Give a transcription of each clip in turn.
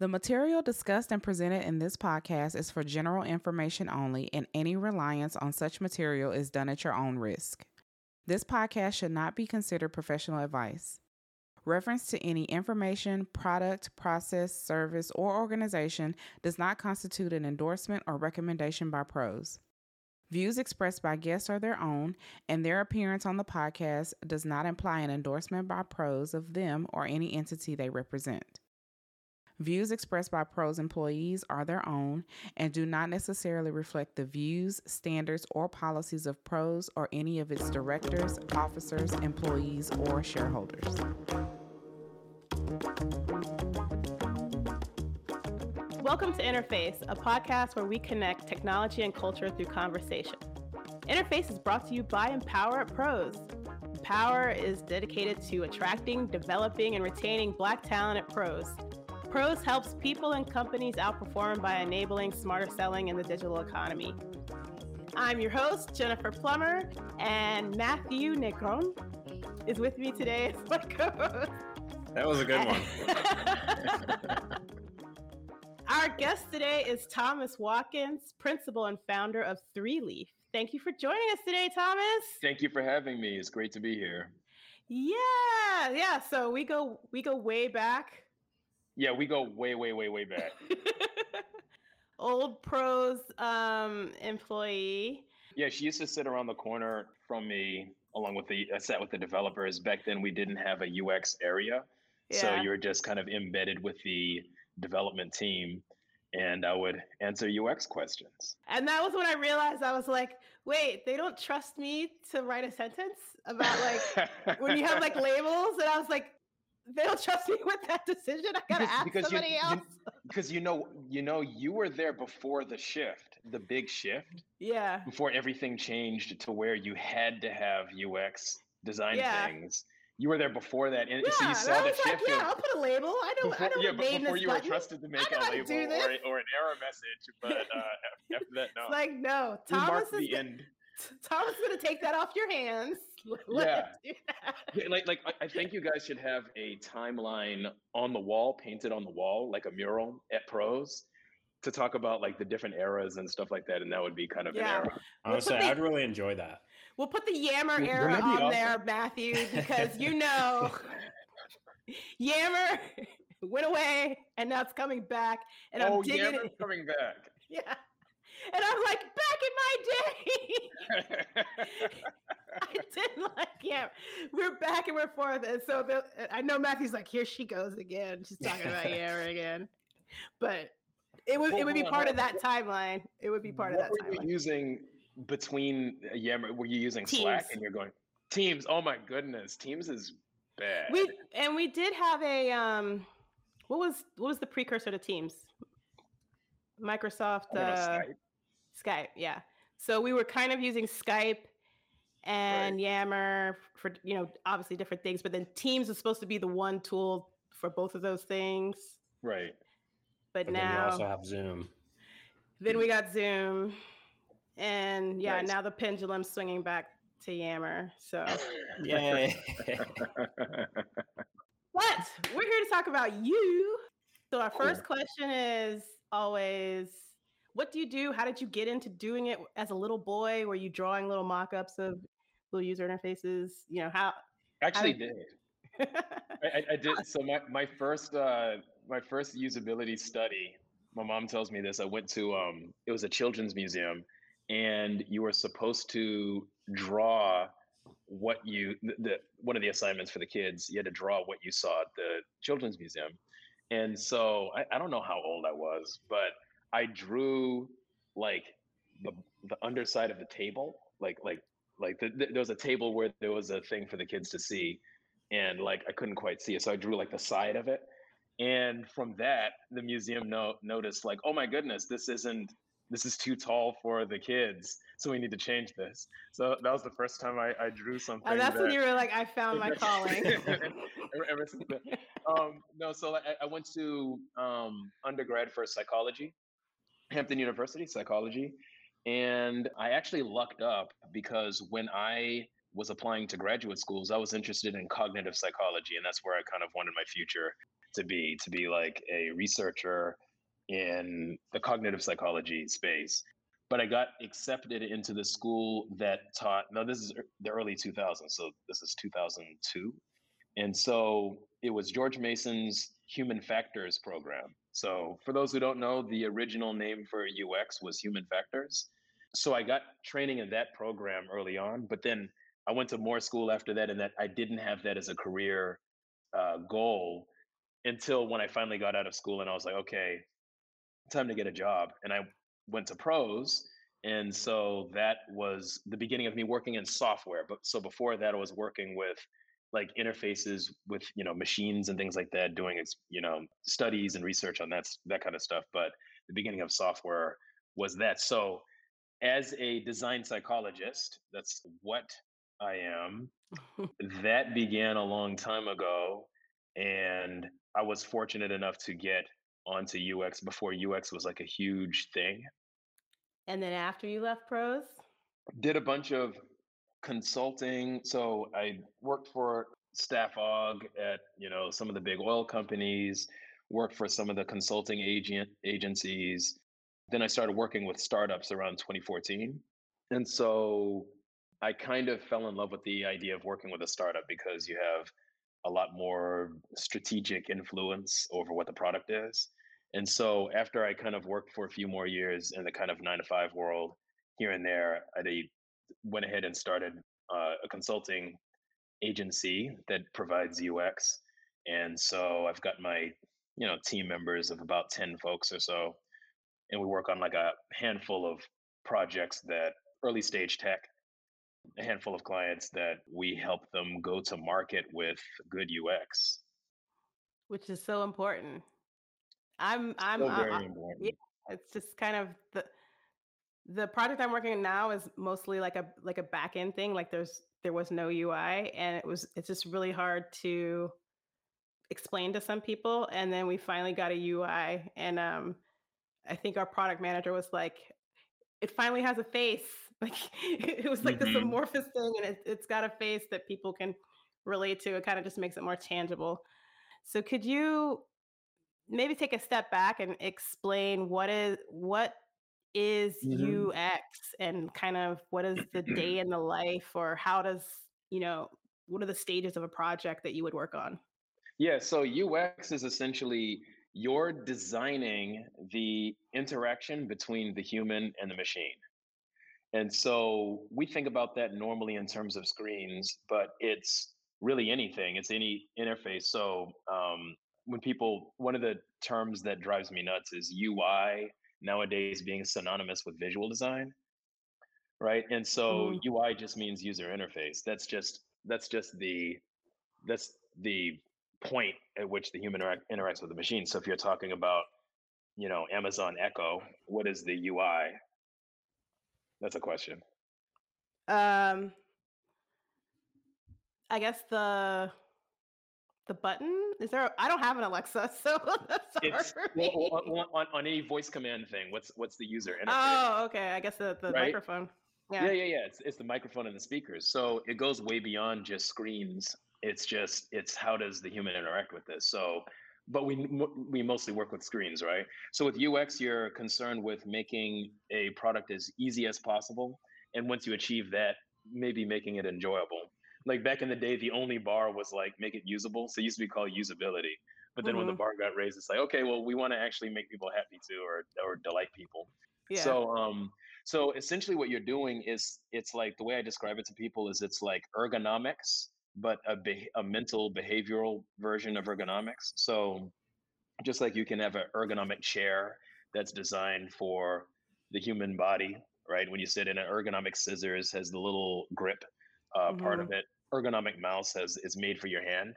The material discussed and presented in this podcast is for general information only, and any reliance on such material is done at your own risk. This podcast should not be considered professional advice. Reference to any information, product, process, service, or organization does not constitute an endorsement or recommendation by pros. Views expressed by guests are their own, and their appearance on the podcast does not imply an endorsement by pros of them or any entity they represent. Views expressed by pros employees are their own and do not necessarily reflect the views, standards, or policies of pros or any of its directors, officers, employees, or shareholders. Welcome to Interface, a podcast where we connect technology and culture through conversation. Interface is brought to you by Empower at Pros. Empower is dedicated to attracting, developing, and retaining Black talent at pros. Pros helps people and companies outperform by enabling smarter selling in the digital economy. I'm your host, Jennifer Plummer, and Matthew Negron is with me today as my co-host. That was a good one. Our guest today is Thomas Watkins, principal and founder of Three Leaf. Thank you for joining us today, Thomas. Thank you for having me. It's great to be here. Yeah, yeah. So we go we go way back. Yeah, we go way, way, way, way back. Old pros um, employee. Yeah, she used to sit around the corner from me, along with the I sat with the developers. Back then, we didn't have a UX area, yeah. so you were just kind of embedded with the development team and I would answer UX questions. And that was when I realized I was like, wait, they don't trust me to write a sentence about like when you have like labels. And I was like, they don't trust me with that decision. I gotta ask because somebody you, else. Because you know, you know, you were there before the shift, the big shift. Yeah. Before everything changed to where you had to have UX design yeah. things you were there before that, and yeah, so you saw the shift. Like, yeah, I'll put a label. I know. Before, I know yeah, but before you button. were trusted to make a label or, or, an error message, but uh, after that, no. It's like no, Thomas is the end. Thomas is going to take that off your hands. Let yeah. yeah, like like I think you guys should have a timeline on the wall, painted on the wall, like a mural at Pros, to talk about like the different eras and stuff like that, and that would be kind of yeah. an era. Honestly, I'd really enjoy that. We'll put the Yammer era on awesome. there, Matthew, because you know Yammer went away and now it's coming back. And oh, I'm digging Yammer's it. coming back. Yeah. And I'm like, back in my day, I didn't like Yammer. We're back and we're forth. And so the, I know Matthew's like, here she goes again. She's talking about Yammer again. But it would, well, it would be part of that timeline. It would be part of that timeline. using between uh, Yammer, were you using Teams. Slack and you're going Teams? Oh my goodness, Teams is bad. We and we did have a um, what was what was the precursor to Teams? Microsoft uh, Skype. Skype, yeah. So we were kind of using Skype and right. Yammer for you know obviously different things, but then Teams was supposed to be the one tool for both of those things. Right. But, but now we also have Zoom. Then we got Zoom. And yeah, nice. now the pendulum's swinging back to Yammer. So, yeah. but we're here to talk about you. So, our oh, first question is always what do you do? How did you get into doing it as a little boy? Were you drawing little mock ups of little user interfaces? You know, how? I actually, how did, did. I, I, did. So, my, my first, uh, my first usability study, my mom tells me this. I went to, um, it was a children's museum and you were supposed to draw what you the, the, one of the assignments for the kids you had to draw what you saw at the children's museum and so I, I don't know how old i was but i drew like the the underside of the table like like like the, the, there was a table where there was a thing for the kids to see and like i couldn't quite see it so i drew like the side of it. And from that the museum no, noticed like oh my goodness this isn't this is too tall for the kids so we need to change this. So that was the first time i, I drew something and that's that, when you were like i found my calling. Ever, ever, since then. Um, no so I, I went to um, undergrad for psychology hampton university psychology and i actually lucked up because when i was applying to graduate schools i was interested in cognitive psychology and that's where i kind of wanted my future to be to be like a researcher in the cognitive psychology space. But i got accepted into the school that taught now this is the early 2000s so this is 2002 and so it was george mason's human factors program so for those who don't know the original name for ux was human factors so i got training in that program early on but then i went to more school after that and that i didn't have that as a career uh, goal until when I finally got out of school and I was like, okay, time to get a job. And I went to pros. And so that was the beginning of me working in software. But so before that, I was working with like interfaces with you know machines and things like that, doing its you know studies and research on that that kind of stuff. But the beginning of software was that. So as a design psychologist, that's what I am. that began a long time ago. And I was fortunate enough to get onto UX before UX was like a huge thing. And then after you left pros? Did a bunch of consulting. So I worked for Staffog at, you know, some of the big oil companies, worked for some of the consulting agent agencies. Then I started working with startups around 2014. And so I kind of fell in love with the idea of working with a startup because you have a lot more strategic influence over what the product is. And so after I kind of worked for a few more years in the kind of nine to five world here and there, I went ahead and started uh, a consulting agency that provides UX. And so I've got my, you know, team members of about 10 folks or so. And we work on like a handful of projects that early stage tech a handful of clients that we help them go to market with good UX, which is so important. I'm I'm so very I, important. Yeah, it's just kind of the the project I'm working on now is mostly like a like a back end thing. Like there's there was no UI, and it was it's just really hard to explain to some people. And then we finally got a UI, and um, I think our product manager was like, "It finally has a face." Like it was like mm-hmm. this amorphous thing, and it, it's got a face that people can relate to. It kind of just makes it more tangible. So, could you maybe take a step back and explain what is what is mm-hmm. UX and kind of what is the day in the life, or how does you know what are the stages of a project that you would work on? Yeah, so UX is essentially you're designing the interaction between the human and the machine. And so we think about that normally in terms of screens, but it's really anything. It's any interface. So um, when people, one of the terms that drives me nuts is UI nowadays being synonymous with visual design, right? And so mm-hmm. UI just means user interface. That's just that's just the that's the point at which the human interact, interacts with the machine. So if you're talking about, you know, Amazon Echo, what is the UI? That's a question. Um, I guess the the button is there. I don't have an Alexa, so it's well, on, on, on, any voice command thing. What's what's the user interface? Oh, okay. I guess the, the right? microphone. Yeah. yeah, yeah, yeah. It's it's the microphone and the speakers. So it goes way beyond just screens. It's just it's how does the human interact with this. So but we we mostly work with screens, right? So with UX, you're concerned with making a product as easy as possible, and once you achieve that, maybe making it enjoyable. Like back in the day, the only bar was like make it usable. So it used to be called usability. But then mm-hmm. when the mm-hmm. bar got raised, it's like okay, well, we want to actually make people happy too, or or delight people. Yeah. So um, so essentially, what you're doing is it's like the way I describe it to people is it's like ergonomics but a, be- a mental behavioral version of ergonomics. So just like you can have an ergonomic chair that's designed for the human body, right? When you sit in an ergonomic scissors has the little grip uh, mm-hmm. part of it. Ergonomic mouse has is made for your hand.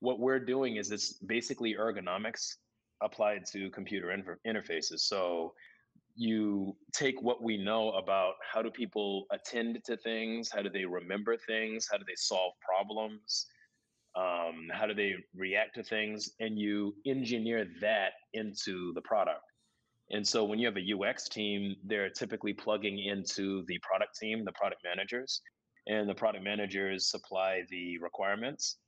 What we're doing is it's basically ergonomics applied to computer inter- interfaces. So you take what we know about how do people attend to things how do they remember things how do they solve problems um, how do they react to things and you engineer that into the product and so when you have a ux team they're typically plugging into the product team the product managers and the product managers supply the requirements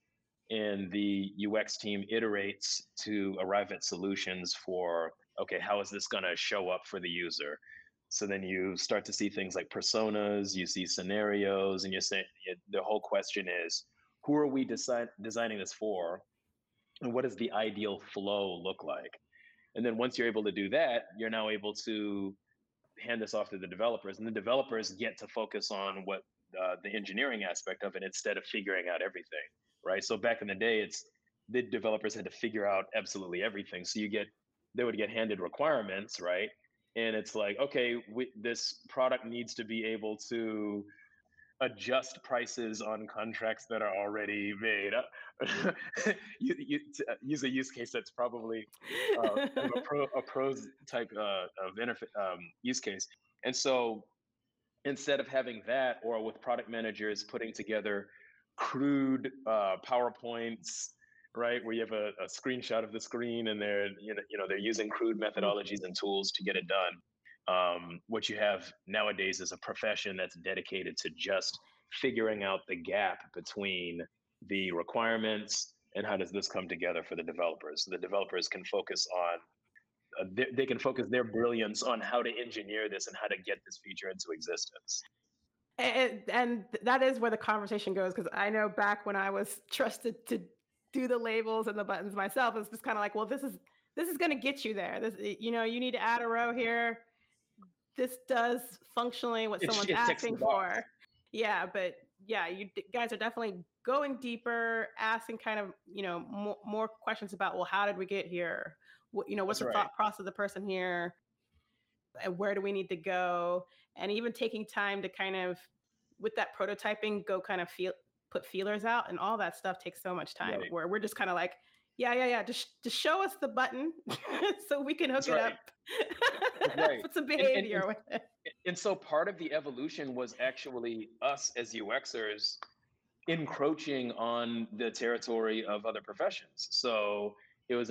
and the UX team iterates to arrive at solutions for okay, how is this going to show up for the user? So then you start to see things like personas, you see scenarios, and you say the whole question is, who are we design, designing this for, and what does the ideal flow look like? And then once you're able to do that, you're now able to hand this off to the developers, and the developers get to focus on what uh, the engineering aspect of it instead of figuring out everything, right? So back in the day, it's the developers had to figure out absolutely everything. So you get they would get handed requirements, right? and it's like okay we, this product needs to be able to adjust prices on contracts that are already made. you, you, uh, use a use case that's probably uh, a, pro, a type uh, of interfa- um, use case. And so instead of having that, or with product managers putting together crude uh, PowerPoints, right, where you have a, a, screenshot of the screen and they're you know you know they're using crude methodologies and tools to get it done. Um, what you have nowadays is a profession that's dedicated to just figuring out the gap between the requirements and how does this come together for the developers. So the developers can focus on uh, they, they can focus their brilliance on how to engineer this and how to get this feature into existence. And, and that is where the conversation goes because I know back when I was trusted to do the labels and the buttons myself, it's just kind of like, well, this is this is going to get you there. This, you know, you need to add a row here. This does functionally what someone's asking for. Yeah, but yeah, you guys are definitely going deeper, asking kind of you know more, more questions about well, how did we get here? What, you know, what's That's the right. thought process of the person here? And where do we need to go? And even taking time to kind of with that prototyping, go kind of feel put feelers out and all that stuff takes so much time right. where we're just kind of like yeah yeah yeah just just show us the button so we can hook That's it right. up right. put some behavior and, and, with it and so part of the evolution was actually us as uxers encroaching on the territory of other professions so it was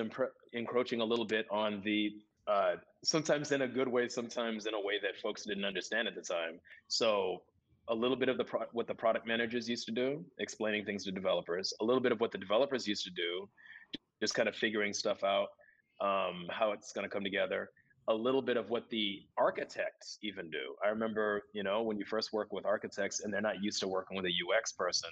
encroaching a little bit on the uh, sometimes in a good way sometimes in a way that folks didn't understand at the time so a little bit of the pro- what the product managers used to do, explaining things to developers, a little bit of what the developers used to do, just kind of figuring stuff out, um, how it's going to come together, a little bit of what the architects even do. I remember, you know, when you first work with architects and they're not used to working with a UX person,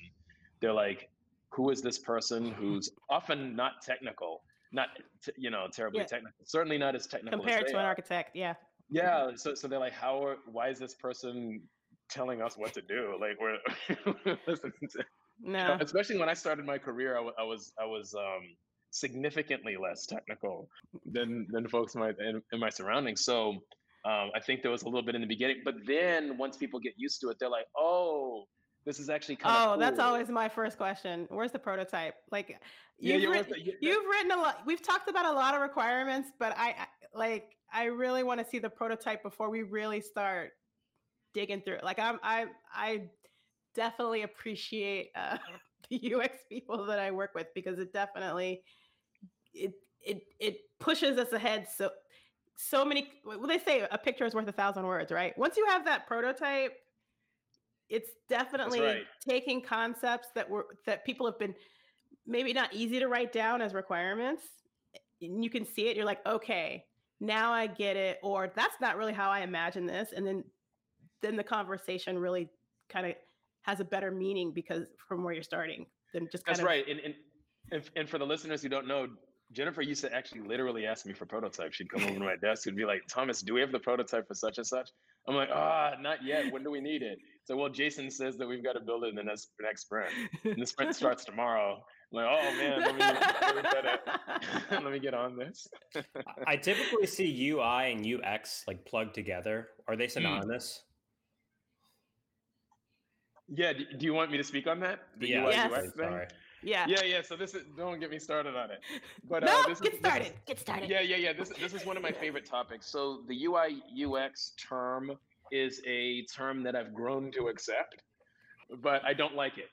they're like, who is this person who's often not technical, not, t- you know, terribly yeah. technical, certainly not as technical compared as to an architect. Yeah. Yeah. So, so they're like, how, are, why is this person telling us what to do. Like we're listening to, no. especially when I started my career, I, w- I was I was um, significantly less technical than than folks in my in, in my surroundings. So um, I think there was a little bit in the beginning, but then once people get used to it, they're like, oh. This is actually kind of. Oh, cool. that's always my first question. Where's the prototype? Like, you've, yeah, written, the, you've written a lot. We've talked about a lot of requirements, but I, like. I really want to see the prototype before we really start digging through it. Like I'm I I definitely appreciate uh, the UX people that I work with because it definitely it it it pushes us ahead so so many well they say a picture is worth a thousand words right once you have that prototype it's definitely right. taking concepts that were that people have been maybe not easy to write down as requirements and you can see it you're like okay now i get it or that's not really how i imagine this and then then the conversation really kind of has a better meaning because from where you're starting than just That's of, right. And, and, and and for the listeners who don't know, Jennifer used to actually literally ask me for prototypes. She'd come over to my desk and be like, Thomas, do we have the prototype for such and such? I'm like, ah, oh, not yet. When do we need it? So, well, Jason says that we've got to build it in the next, next sprint. And the sprint starts tomorrow. I'm like, oh man, let me, let me, get, let me get on this. I typically see UI and UX like plugged together. Are they hmm. synonymous? Mm. Yeah. Do you want me to speak on that? The yeah. UI yes. UX thing? Sorry. Yeah. Yeah, yeah. So this is don't get me started on it. But no, uh, this get is, started. This, get started. Yeah, yeah, yeah. This this is one of my favorite topics. So the UI UX term is a term that I've grown to accept, but I don't like it.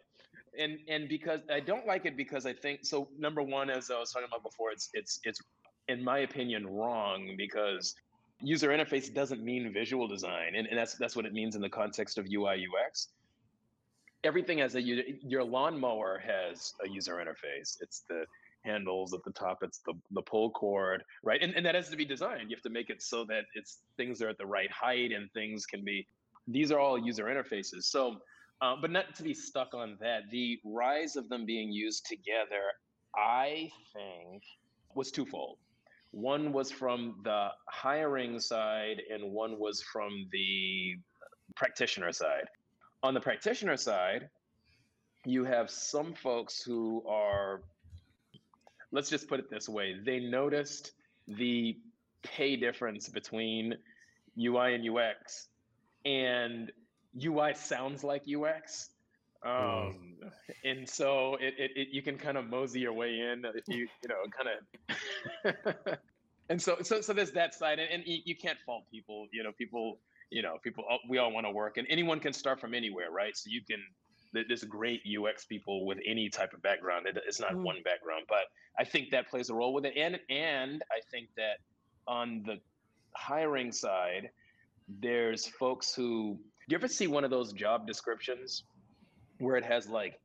And and because I don't like it because I think so number one, as I was talking about before, it's it's it's in my opinion wrong because user interface doesn't mean visual design. And, and that's that's what it means in the context of UI UX everything has a your lawnmower has a user interface. It's the handles at the top it's the the pull cord right? And, and that has to be designed. You have to make it so that it's things are at the right height and things can be these are all user interfaces. So uh, but not to be stuck on that the rise of them being used together i think was twofold. One was from the hiring side and one was from the practitioner side on the practitioner side you have some folks who are let's just put it this way they noticed the pay difference between UI and UX, and UI sounds like UX. Um, and so it, it, it, you can kind of mosey your way in if you you know kind of and so so so there's that side and, and you, you can't fault people you know people you know people we all want to work and anyone can start from anywhere right so you can there's great UX people with any type of background. it's not mm. one background, but I think that plays a role with it. And and I think that on the hiring side, there's folks who you ever see one of those job descriptions where it has like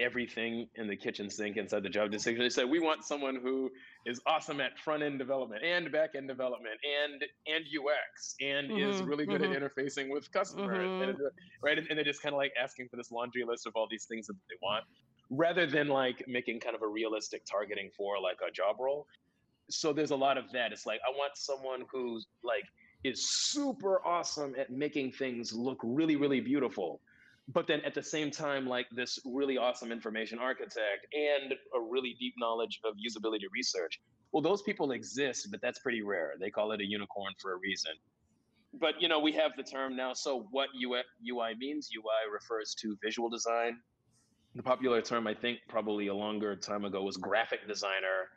everything in the kitchen sink inside the job description. They said we want someone who is awesome at front end development and back end development and and UX and mm-hmm, is really good mm-hmm. at interfacing with customers, mm-hmm. and, right? And, and they're just kind of like asking for this laundry list of all these things that they want, rather than like making kind of a realistic targeting for like a job role. So there's a lot of that. It's like I want someone who's like is super awesome at making things look really really beautiful but then at the same time like this really awesome information architect and a really deep knowledge of usability research well those people exist but that's pretty rare. They call it a unicorn for a reason. But you know we have the term now so what UI, UI means ui refers to visual design. The popular term i think probably a longer time ago was graphic designer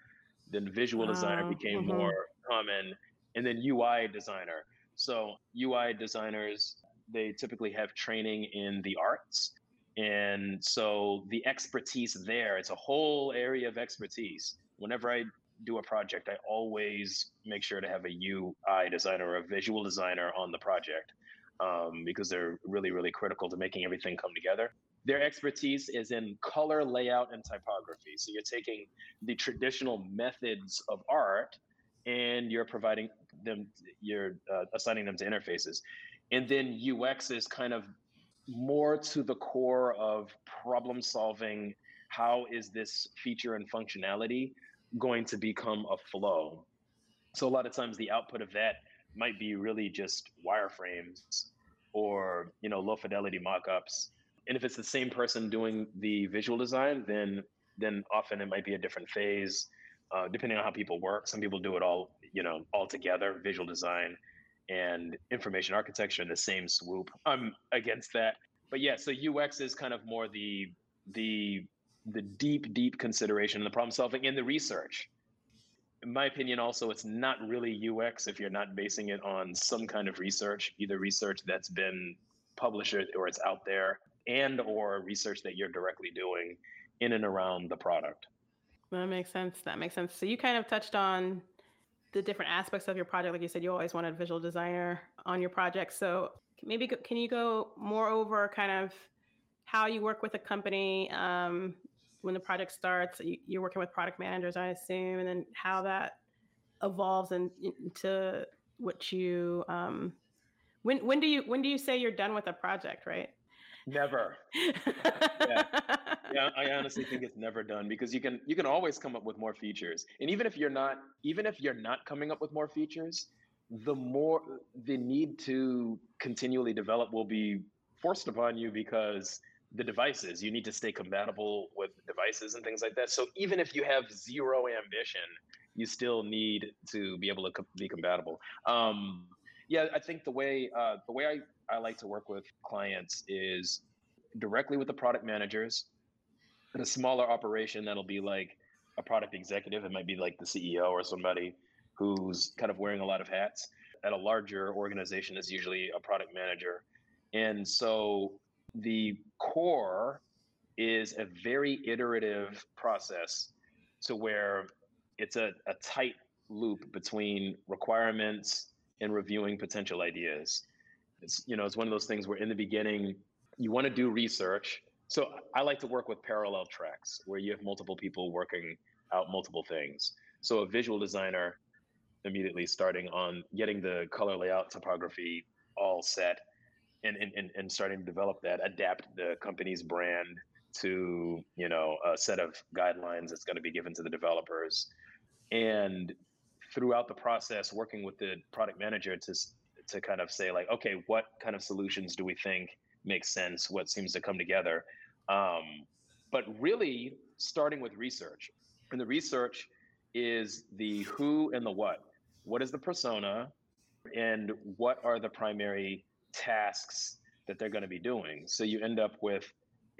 then visual designer became mm-hmm. more common and then ui designer. So ui designers they typically have training in the arts. And so the expertise there, it's a whole area of expertise. Whenever I do a project, I always make sure to have a UI designer or a visual designer on the project um, because they're really, really critical to making everything come together. Their expertise is in color, layout, and typography. So you're taking the traditional methods of art and you're providing them, you're uh, assigning them to interfaces. And then UX is kind of more to the core of problem solving. How is this feature and functionality going to become a flow? So a lot of times the output of that might be really just wireframes or you know low fidelity mockups. And if it's the same person doing the visual design, then then often it might be a different phase, uh, depending on how people work. Some people do it all you know all together, visual design and information architecture in the same swoop. I'm against that. But yeah, so UX is kind of more the the the deep, deep consideration and the problem solving in the research. In my opinion, also, it's not really UX if you're not basing it on some kind of research, either research that's been published or it's out there, and or research that you're directly doing in and around the product. That makes sense. That makes sense. So you kind of touched on the different aspects of your project. Like you said, you always wanted a visual designer on your project. So maybe can you go more over kind of how you work with a company um, when the project starts? You're working with product managers, I assume, and then how that evolves in, into what you. Um, when when do you when do you say you're done with a project? Right. Never. yeah. Yeah, I honestly think it's never done because you can you can always come up with more features. And even if you're not even if you're not coming up with more features, the more the need to continually develop will be forced upon you because the devices you need to stay compatible with devices and things like that. So even if you have zero ambition, you still need to be able to co- be compatible. Um, yeah, I think the way uh, the way I I like to work with clients is directly with the product managers. In a smaller operation, that'll be like a product executive. It might be like the CEO or somebody who's kind of wearing a lot of hats. At a larger organization, is usually a product manager. And so the core is a very iterative process to where it's a, a tight loop between requirements and reviewing potential ideas. It's you know it's one of those things where in the beginning you want to do research So I like to work with parallel tracks where you have multiple people working out multiple things. So a visual designer immediately starting on getting the color layout typography all set and, and, and starting to develop that, adapt the company's brand to, you know, a set of guidelines that's going to be given to the developers. And throughout the process, working with the product manager to, to kind of say like, okay, what kind of solutions do we think makes sense? What seems to come together? Um, but really starting with research. And the research is the who and the what. What is the persona? And what are the primary tasks that they're going to be doing? So you end up with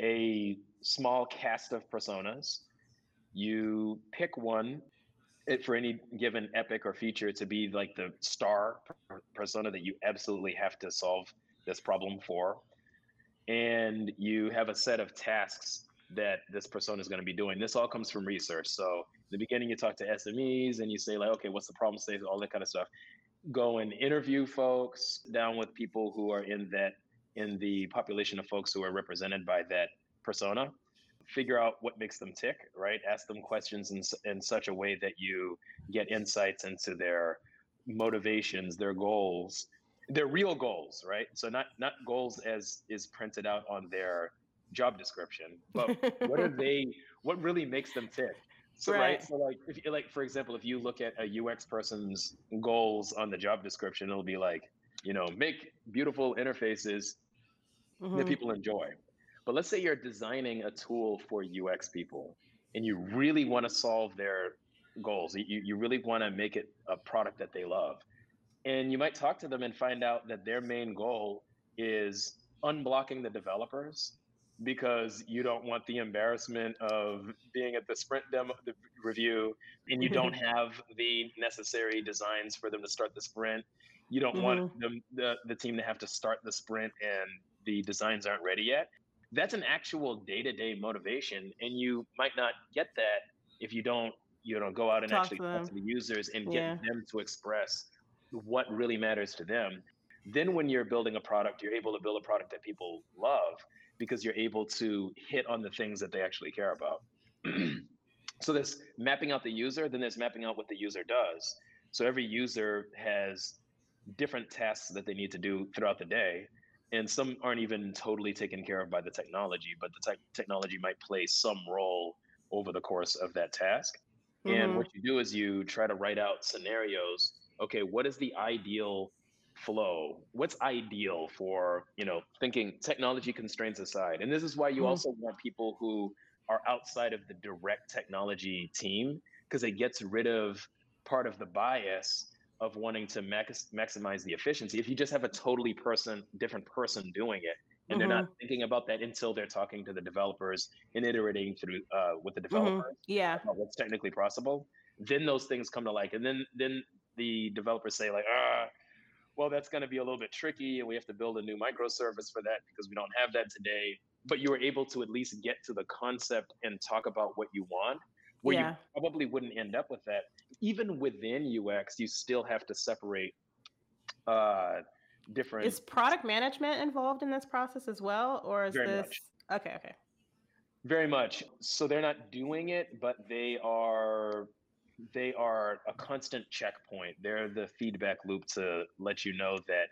a small cast of personas. You pick one for any given epic or feature to be like the star persona that you absolutely have to solve this problem for and you have a set of tasks that this persona is going to be doing. This all comes from research. So in the beginning, you talk to SMEs and you say like, okay, what's the problem state, all that kind of stuff. Go and interview folks down with people who are in that in the population of folks who are represented by that persona. Figure out what makes them tick, right? Ask them questions in in such a way that you get insights into their motivations, their goals, they're real goals, right? So not not goals as is printed out on their job description, but what are they? What really makes them tick? So right. right. So like if you like for example, if you look at a UX person's goals on the job description, it'll be like, you know, make beautiful interfaces mm-hmm. that people enjoy. But let's say you're designing a tool for UX people and you really want to solve their goals. You, you really want to make it a product that they love and you might talk to them and find out that their main goal is unblocking the developers because you don't want the embarrassment of being at the sprint demo the review and you don't have the necessary designs for them to start the sprint you don't mm-hmm. want them, the, the team to have to start the sprint and the designs aren't ready yet that's an actual day-to-day motivation and you might not get that if you don't you know go out and talk actually talk to the users and yeah. get them to express what really matters to them. Then, when you're building a product, you're able to build a product that people love because you're able to hit on the things that they actually care about. so, there's mapping out the user, then there's mapping out what the user does. So, every user has different tasks that they need to do throughout the day. And some aren't even totally taken care of by the technology, but the te- technology might play some role over the course of that task. Mm-hmm. And what you do is you try to write out scenarios okay, what is the ideal flow? What's ideal for, you know, thinking technology constraints aside? And this is why you mm-hmm. also want people who are outside of the direct technology team because it gets rid of part of the bias of wanting to max- maximize the efficiency. If you just have a totally person different person doing it, and mm-hmm. they're not mm-hmm. thinking about that until they're talking to the developers and iterating through uh, with the mm-hmm. developers, mm-hmm. yeah, what's technically possible. Then those things come to light, and then then the developers say like, ah, well, that's going to be a little bit tricky, and we have to build a new microservice for that because we don't have that today. But you were able to at least get to the concept and talk about what you want, where yeah. you probably wouldn't end up with that. Even within UX, you still have to separate uh, different. Is product management involved in this process as well, or is Very this much. okay? Okay. Very much. So they're not doing it, but they are they are a constant checkpoint. They're the feedback loop to let you know that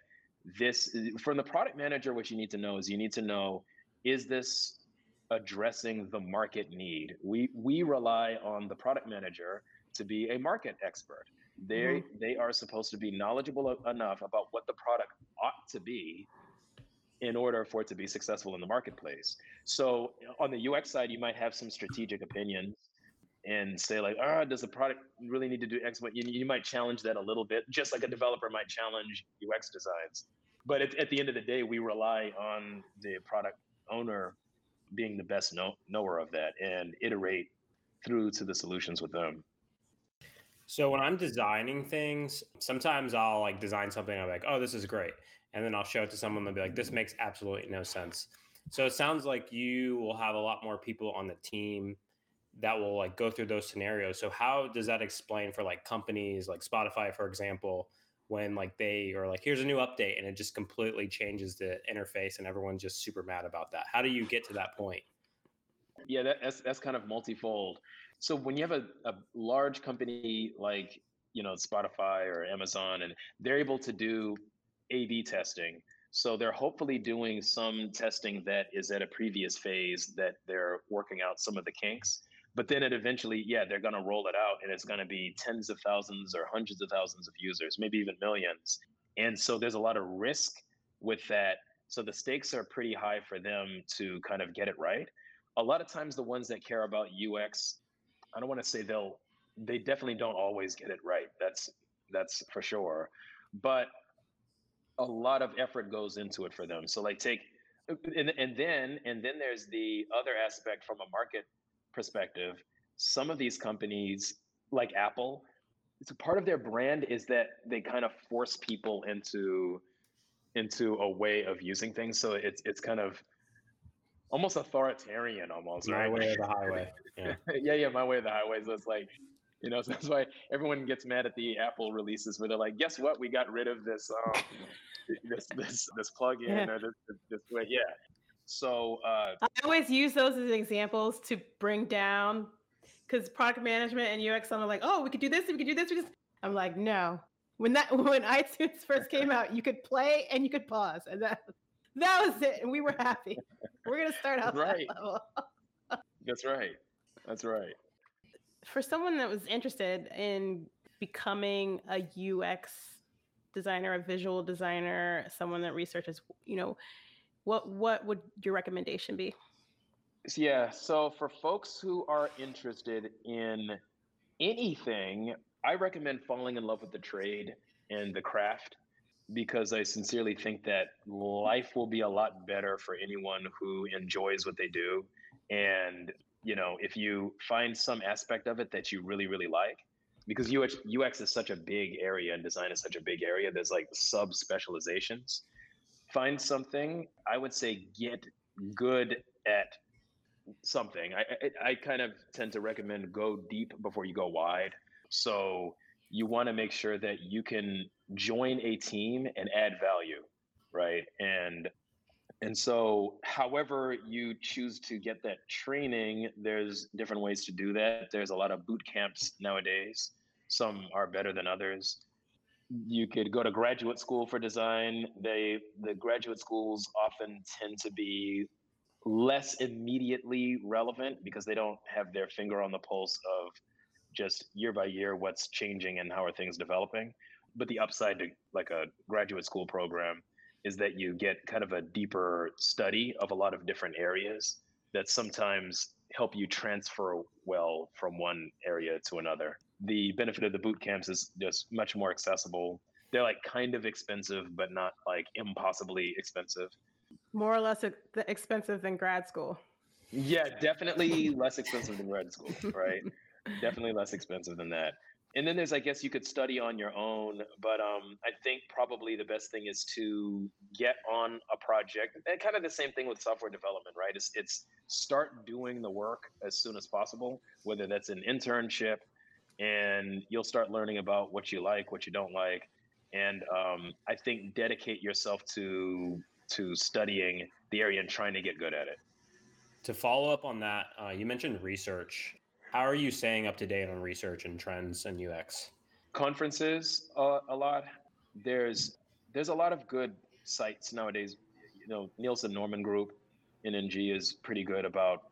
this from the product manager what you need to know is you need to know is this addressing the market need. We we rely on the product manager to be a market expert. They mm-hmm. they are supposed to be knowledgeable enough about what the product ought to be in order for it to be successful in the marketplace. So on the UX side, you might have some strategic opinions and say like, ah, oh, does the product really need to do X? But you, you might challenge that a little bit, just like a developer might challenge UX designs. But at, at the end of the day, we rely on the product owner being the best know, knower of that and iterate through to the solutions with them. So when I'm designing things, sometimes I'll like design something. I'm like, oh, this is great, and then I'll show it to someone. They'll be like, this makes absolutely no sense. So it sounds like you will have a lot more people on the team that will like go through those scenarios. So how does that explain for like companies like Spotify, for example, when like they are like here's a new update and it just completely changes the interface and everyone's just super mad about that? How do you get to that point? Yeah that, that's that's kind of multifold. So when you have a, a large company like you know spotify or amazon and they're able to do a b testing so they're hopefully doing some testing that is at a previous phase that they're working out some of the kinks but then it eventually yeah they're going to roll it out and it's going to be tens of thousands or hundreds of thousands of users maybe even millions. And so there's a lot of risk with that. So the stakes are pretty high for them to kind of get it right. A lot of times the ones that care about ux i don't want to say they'll they definitely don't always get it right that's that's for sure. But a lot of effort goes into it for them. So like take and, and then and then there's the other aspect from a market perspective, some of these companies, like Apple, it's a part of their brand is that they kind of force people into into a way of using things. So it's it's kind of almost authoritarian, almost my right? way or the highway. Yeah. yeah, yeah, my way of the highway. So it's like, you know, so that's why everyone gets mad at the Apple releases where they're like, guess what? We got rid of this um, this this this plugin Yeah. or this, this this way. Yeah. So uh, I always use those as examples to bring down because product management and UX, I'm like, oh, we could do this, we could do this. We just, I'm like, no. When that when iTunes first came out, you could play and you could pause, and that that was it, and we were happy. We're gonna start out Right. that level. that's right. That's right. For someone that was interested in becoming a UX designer, a visual designer, someone that researches, you know, what what would your recommendation be? Yeah. So for folks who are interested in anything, I recommend falling in love with the trade and the craft because I sincerely think that life will be a lot better for anyone who enjoys what they do. And, you know, if you find some aspect of it that you really, really like, because UX, UX is such a big area and design is such a big area, there's like sub specializations. Find something, I would say get good at something. I, I I kind of tend to recommend go deep before you go wide. So you want to make sure that you can join a team and add value, right? And and so however you choose to get that training, there's different ways to do that. There's a lot of boot camps nowadays. Some are better than others. You could go to graduate school for design. They the graduate schools often tend to be less immediately relevant because they don't have their finger on the pulse of just year by year what's changing and how are things developing but the upside to like a graduate school program is that you get kind of a deeper study of a lot of different areas that sometimes help you transfer well from one area to another the benefit of the boot camps is just much more accessible they're like kind of expensive but not like impossibly expensive More or less ex- expensive than grad school. yeah, definitely less expensive than grad school, right? definitely less expensive than that. And then there's, I guess, you could study on your own, but um, I think probably the best thing is to get on a project. And kind of the same thing with software development, right? It's, it's start doing the work as soon as possible, whether that's an internship, and you'll start learning about what you like, what you don't like, and um, I think dedicate yourself to to studying the area and trying to get good at it. To follow up on that, uh, you mentioned research. How are you staying up to date on research and trends and UX? conferences uh, a lot. There's there's a lot of good sites nowadays. You know, Nielsen Norman Group, NNG is pretty good about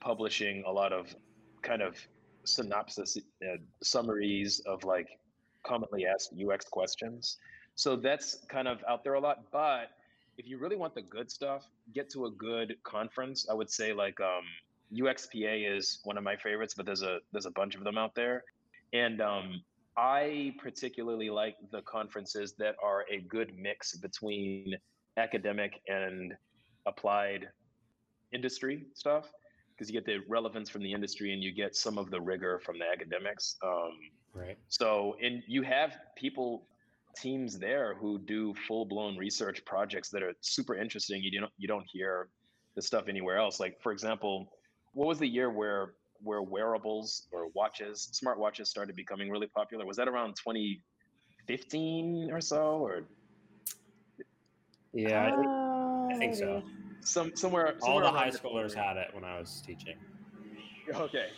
publishing a lot of kind of synopsis uh, summaries of like commonly asked UX questions. So that's kind of out there a lot. But if you really want the good stuff, get to a good conference. I would say like um, UXPA is one of my favorites, but there's a there's a bunch of them out there. And um, I particularly like the conferences that are a good mix between academic and applied industry stuff because you get the relevance from the industry and you get some of the rigor from the academics. Um, Right. so, and you have people, teams there who do full blown research projects that are super interesting. You don't you don't hear the stuff anywhere else. Like for example, what was the year where where wearables or watches, smart watches started becoming really popular? Was that around 2015 or so, or Yeah, I think, I think so. Alrighty. some somewhere. All the high schoolers had it when I was teaching. Okay.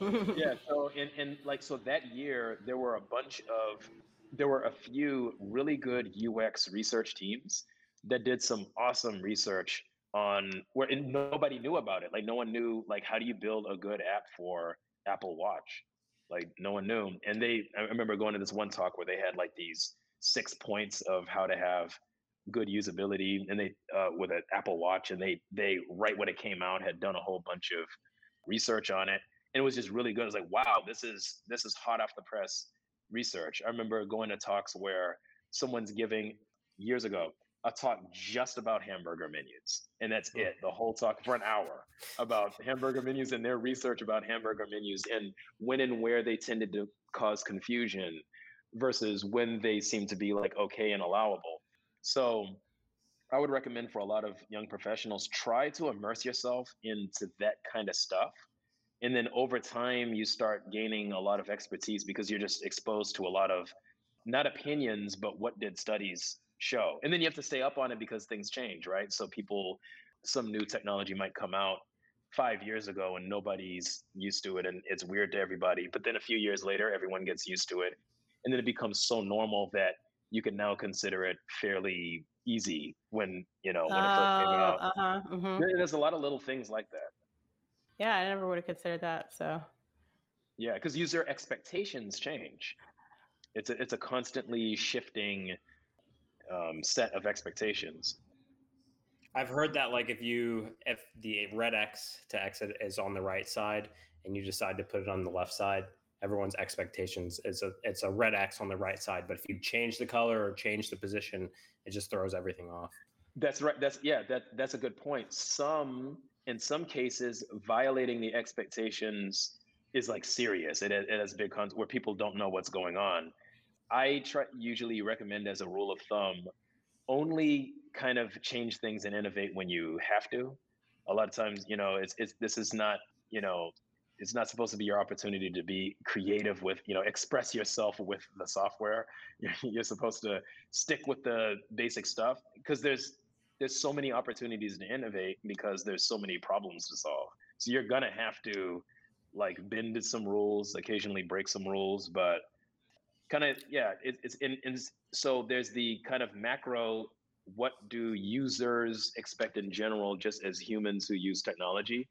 yeah so and, and like so that year there were a bunch of there were a few really good ux research teams that did some awesome research on where and nobody knew about it like no one knew like how do you build a good app for apple watch like no one knew and they i remember going to this one talk where they had like these six points of how to have good usability and they uh, with an apple watch and they they right when it came out had done a whole bunch of research on it and it was just really good. I was like wow this is this is hot off the press research. I remember going to talks where someone's giving years ago a talk just about hamburger menus and that's it the whole talk for an hour about hamburger menus and their research about hamburger menus and when and where they tended to cause confusion versus when they seem to be like okay and allowable so I would recommend for a lot of young professionals try to immerse yourself into that kind of stuff. And then over time, you start gaining a lot of expertise because you're just exposed to a lot of not opinions, but what did studies show? And then you have to stay up on it because things change, right? So people, some new technology might come out five years ago and nobody's used to it and it's weird to everybody. But then a few years later, everyone gets used to it. And then it becomes so normal that you can now consider it fairly easy when you know when it first came out. uh huh. hmm There- There's a lot of little things like that. Yeah, I never would have considered that. So Yeah, because user expectations change. It's a, it's a constantly shifting um, set of expectations. I've heard that like if you if the red X to exit is on the right side and you decide to put it on the left side, everyone's expectations. It's a it's a red X on the right side. But if you change the color or change the position, it just throws everything off. That's right. That's yeah. That that's a good point. Some in some cases, violating the expectations is like serious. It it has big cons where people don't know what's going on. I try usually recommend as a rule of thumb, only kind of change things and innovate when you have to. A lot of times, you know, it's it's this is not you know it's not supposed to be your opportunity to be creative with you know express yourself with the software. You're, supposed to stick with the basic stuff because there's there's so many opportunities to innovate because there's so many problems to solve. So you're gonna have to like bend some rules occasionally break some rules but kind of yeah it, it's in, in so there's the kind of macro what do users expect in general just as humans who use technology?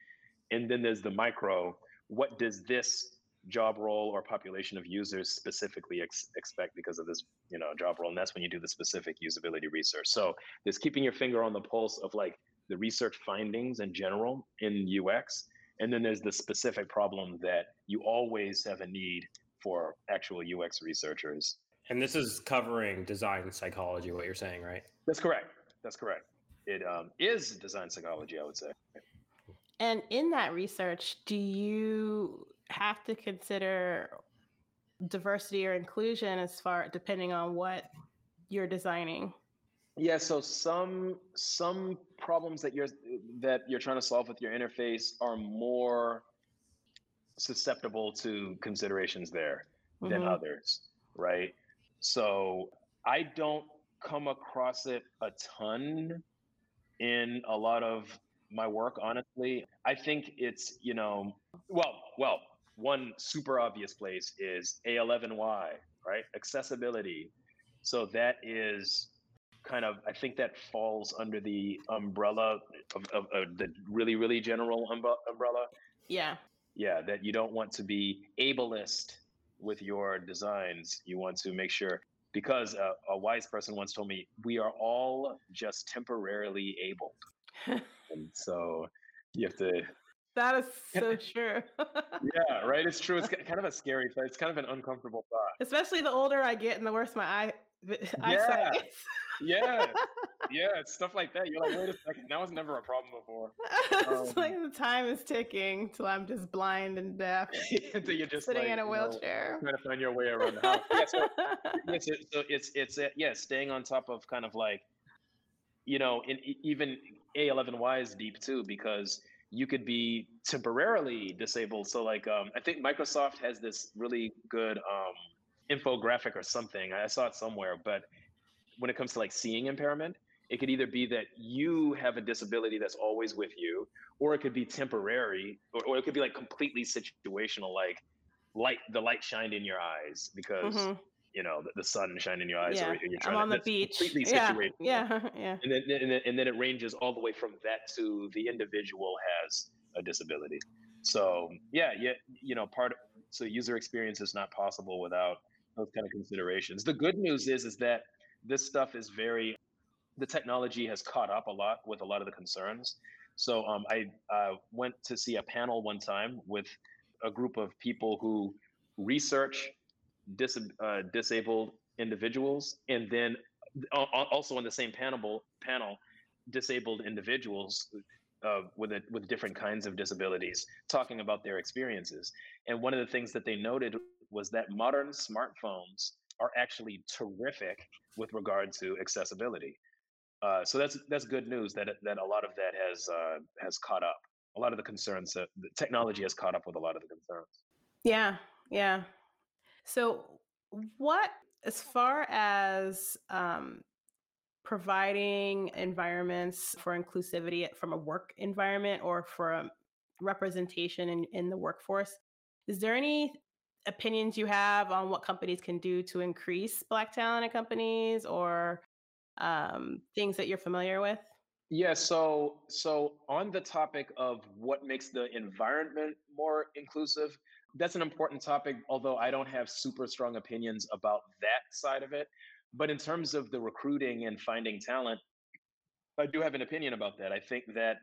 And then there's the micro what does this job role or population of users specifically ex- expect because of this you know job role? And that's when you do the specific usability research. So there's keeping your finger on the pulse of like the research findings in general in ux and then there's the specific problem that you always have a need for actual ux researchers. And this is covering design psychology, what you're saying, right? that's correct. That's correct. It um, is design psychology i would say And in that research, do you have to consider diversity or inclusion as far depending on what you're designing? Yeah, so some some problems that you're that you're trying to solve with your interface are more susceptible to considerations there than Mhm. others, right? So I don't come across it a ton in a lot of my work, honestly. I think it's, you know, well, well, one super obvious place is A11Y, right? Accessibility. So that is kind of, I think that falls under the umbrella of, of, of the really, really general umbre- umbrella Yeah. yeah that you don't want to be ableist with your designs you want to make sure because a, a wise person once told me we are all just temporarily able and so you have to That is so true. yeah right it's true it's kind of a scary thought it's kind of an uncomfortable thought Especially the older I get and the worse my eye eyesight is. yeah yeah it's stuff like that you're like wait a second that was never a problem before it's Um, like the time is ticking till I'm just blind and deaf, until you're just sitting like, in a you know, wheelchair. trying to find your way around the house yeah, so yes, it, so it's it's uh, yeah, staying on top of kind of like, you know, in even A11Y is deep too because you could be temporarily disabled. So like, um, I think Microsoft has this really good um, infographic or something. I saw it somewhere, but when it comes to like seeing impairment, it could either be that you have a disability that's always with you, or it could be temporary, or, or it could be like completely situational, like light the light shined in your eyes because mm-hmm. You know the, the, sun shined in your eyes, yeah. or you're trying I'm on to, the beach. Completely yeah. Yeah, yeah. And then, and then and then it ranges all the way from that to the individual has a disability. So yeah, yeah, you know, part of, so user experience is not possible without those kind of considerations. The good news is is that this stuff is very the technology has caught up a lot with a lot of the concerns. So um, I uh, went to see a panel one time with a group of people who research dis- uh, disabled individuals, and then also on the same panel panel disabled individuals uh, with a, with different kinds of disabilities talking about their experiences. And one of the things that they noted was that modern smartphones are actually terrific with regard to accessibility. Uh, so that's that's good news that that a lot of that has uh, has caught up. A lot of the concerns that the technology has caught up with a lot of the concerns. Yeah, yeah. So, what as far as um, providing environments for inclusivity from a work environment or for representation in, in the workforce, is there any opinions you have on what companies can do to increase Black talent in companies or um, things that you're familiar with? Yeah, so so on the topic of what makes the environment more inclusive, that's an important topic, although I don't have super strong opinions about that side of it. But in terms of the recruiting and finding talent, I do have an opinion about that. I think that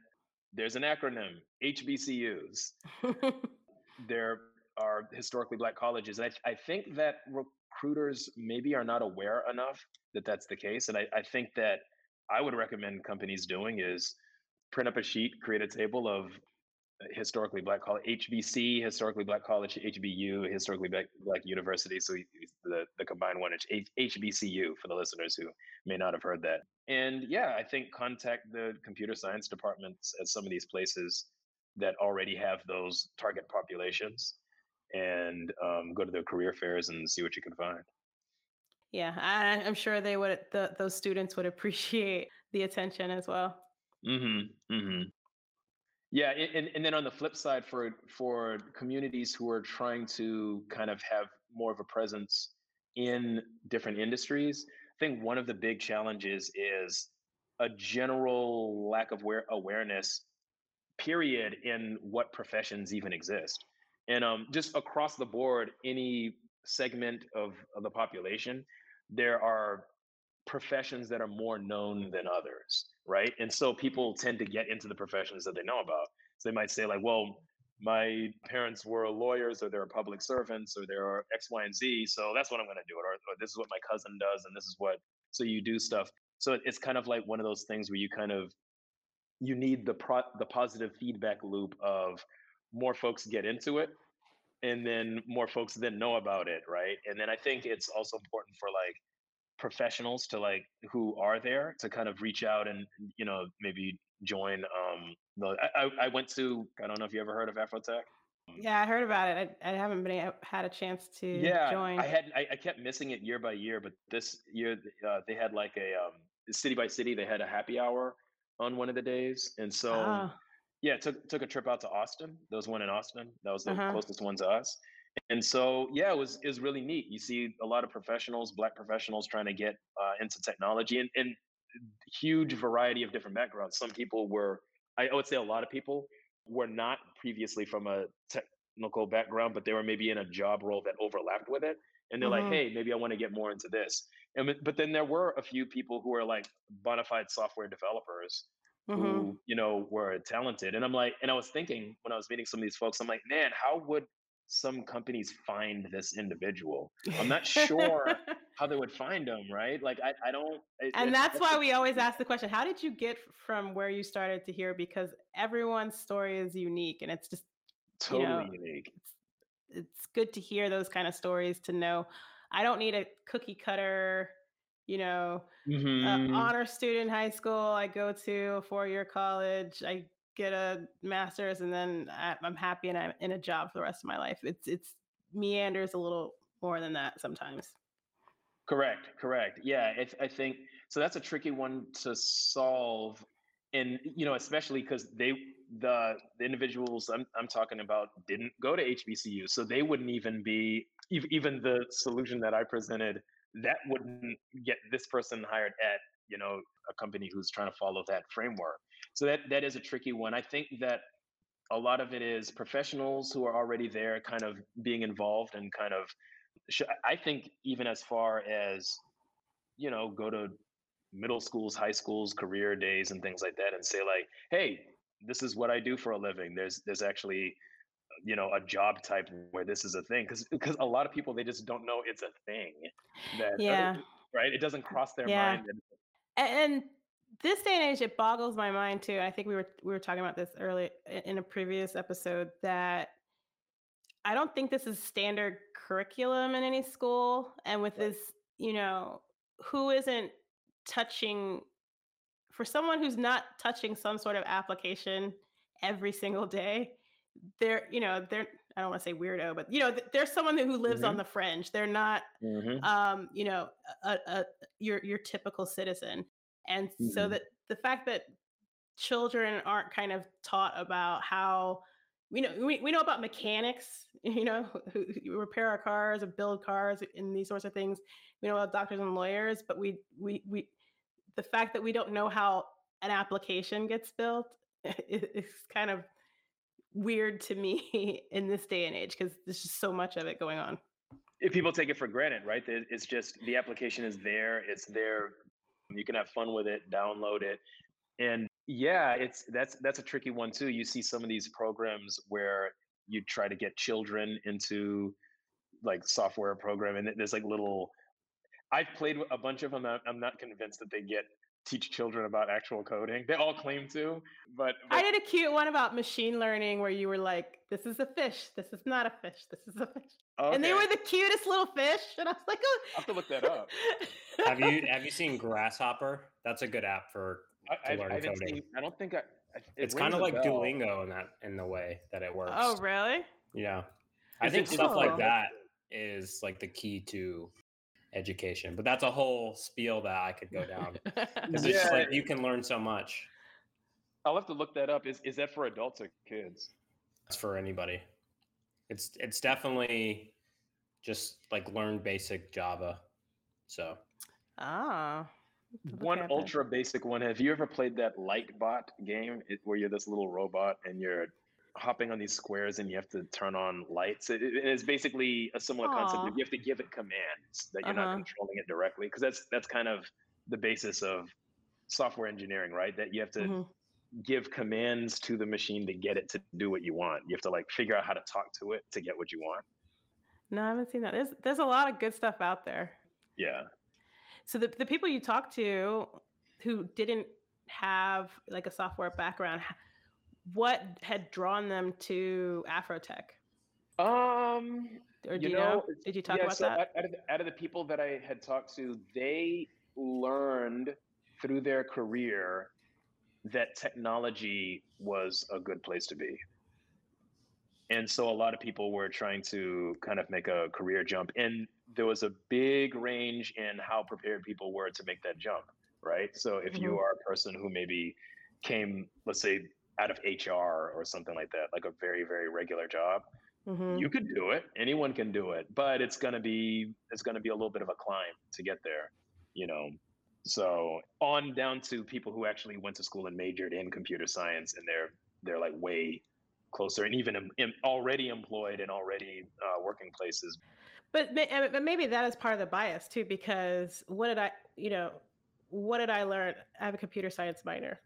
there's an acronym, HBCUs. there are historically black colleges. And I, I think that recruiters maybe are not aware enough that that's the case. And I, I think that I would recommend companies doing is print up a sheet, create a table of historically black college, HBC, historically black college, HBU, historically black, black university. So the, the combined one, is HBCU for the listeners who may not have heard that. And yeah, I think contact the computer science departments at some of these places that already have those target populations and um, go to their career fairs and see what you can find. Yeah, I, am sure they would. The, those students would appreciate the attention as well. Mm-hmm. Mm-hmm. Yeah, and, and then on the flip side, for for communities who are trying to kind of have more of a presence in different industries, I think one of the big challenges is a general lack of awareness, period, in what professions even exist. And um, just across the board, any segment of, of the population, there are professions that are more known than others, right? And so people tend to get into the professions that they know about. So they might say, like, well, my parents were lawyers or they're public servants or they're X, Y, and Z. So that's what I'm going to do. Or, or this is what my cousin does. And this is what, so you do stuff. So it's kind of like one of those things where you kind of, you need the pro, the positive feedback loop of more folks get into it and then more folks then know about it right and then i think it's also important for like professionals to like who are there to kind of reach out and you know maybe join um the, I, I went to i don't know if you ever heard of afrotech yeah i heard about it i, I haven't been had a chance to yeah join i had I, I kept missing it year by year but this year uh, they had like a um city by city they had a happy hour on one of the days and so oh. Yeah, took took a trip out to Austin. There was one in Austin. That was the uh-huh. closest one to us. And so, yeah, it was was really neat. You see a lot of professionals, black professionals, trying to get uh, into technology, and, and huge variety of different backgrounds. Some people were, I would say, a lot of people were not previously from a technical background, but they were maybe in a job role that overlapped with it, and they're mm-hmm. like, hey, maybe I want to get more into this. And but then there were a few people who were like bona fide software developers mm-hmm. who you know were talented and i'm like and i was thinking when i was meeting some of these folks i'm like man how would some companies find this individual i'm not sure how they would find them right like i, I don't it, and that's why we always ask the question how did you get from where you started to here because everyone's story is unique and it's just totally you know, unique it's, it's good to hear those kind of stories to know i don't need a cookie cutter you know, mm-hmm. honor student high school. I go to a four year college. I get a master's, and then I'm happy and I'm in a job for the rest of my life. It's it's meanders a little more than that sometimes. Correct, correct. Yeah, I think so. That's a tricky one to solve, and you know, especially because they the, the individuals I'm I'm talking about didn't go to HBCU, so they wouldn't even be even the solution that I presented that wouldn't get this person hired at you know a company who's trying to follow that framework. So that that is a tricky one. I think that a lot of it is professionals who are already there, kind of being involved and kind of I think even as far as you know, go to middle schools, high schools, career days, and things like that, and say like, "Hey, this is what I do for a living." There's there's actually you know a job type where this is a thing because because a lot of people they just don't know it's a thing that uh, yeah right it doesn't cross their yeah. mind and this day and age it boggles my mind too i think we were we were talking about this early in a previous episode that I don't think this is standard curriculum in any school. And with this, you know, who isn't touching for someone who's not touching some sort of application every single day, they're, you know, they're I don't want to say weirdo, but you know, there's someone who lives mm-hmm. on the fringe. They're not, mm-hmm. um, you know, a, a, your your typical citizen. And mm-hmm. so that the fact that children aren't kind of taught about how we know we, we know about mechanics you know who, who repair our cars or build cars and these sorts of things. We know about doctors and lawyers but we we we the fact that we don't know how an application gets built is kind of weird to me in this day and age because there's just so much of it going on. If people take it for granted right? It's just the application is there it's there you can have fun with it download it and yeah, it's that's that's a tricky one too. You see some of these programs where you try to get children into like software program and There's like little. I've played a bunch of them. I'm not convinced that they get teach children about actual coding. They all claim to, but, but, I did a cute one about machine learning where you were like, "This is a fish. This is not a fish. This is a fish," okay. and they were the cutest little fish. And I was like, "Oh." I have to look that up. have you oh. have you seen Grasshopper? That's a good app for I, I, I, seen, I don't think I. It it's kind of like bell. Duolingo in that in the way that it oh, works. Oh, really? Yeah, I think stuff like that is like the key to education. But that's a whole spiel that I could go down because yeah. it's like you can learn so much. I'll have to look that up. Is is that for adults or kids? It's for anybody. It's it's definitely just like learn basic Java. So. Ah one ultra basic one. Have you ever played that Lightbot game it, where you're this little robot and you're hopping on these squares and you have to turn on lights? It, it is basically a similar Aww. concept. You have to give it commands that you're uh-huh. not controlling it directly because that's that's kind of the basis of software engineering, right? That you have to mm-hmm. give commands to the machine to get it to do what you want. You have to like figure out how to talk to it to get what you want. No, I haven't seen that. There's there's a lot of good stuff out there. Yeah. So the, the people you talk to who didn't have like a software background, what had drawn them to Afrotech? Um, or do you, you know, know, Did you talk yeah, about so that? Out of, the, out of the people that I had talked to, they learned through their career that technology was a good place to be. And so a lot of people were trying to kind of make a career jump. And there was a big range in how prepared people were to make that jump, right? So if mm-hmm. you are a person who maybe came, let's say, out of HR or something like that, like a very very regular job, mm-hmm. you could do it. Anyone can do it, but it's gonna be it's gonna be a little bit of a climb to get there, you know. So on down to people who actually went to school and majored in computer science, and they're they're like way closer and even already employed and already uh, working places but, but maybe that is part of the bias too, because what did I, you know, what did I learn? I have a computer science minor.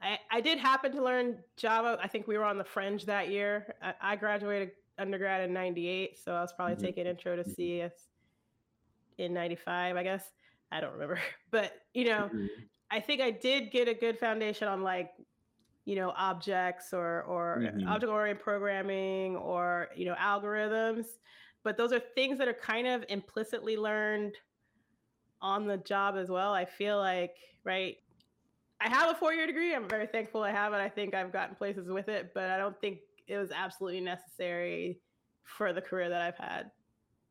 I, I did happen to learn Java. I think we were on the fringe that year. I, I graduated undergrad in 98, so I was probably mm-hmm. taking intro to mm-hmm. CS in 95, I guess. I don't remember. But, you know, mm-hmm. I think I did get a good foundation on like, you know, objects or or mm-hmm. object oriented programming or, you know, algorithms but those are things that are kind of implicitly learned on the job as well. I feel like, right? I have a four year degree. I'm very thankful I have it. I think I've gotten places with it, but I don't think it was absolutely necessary for the career that I've had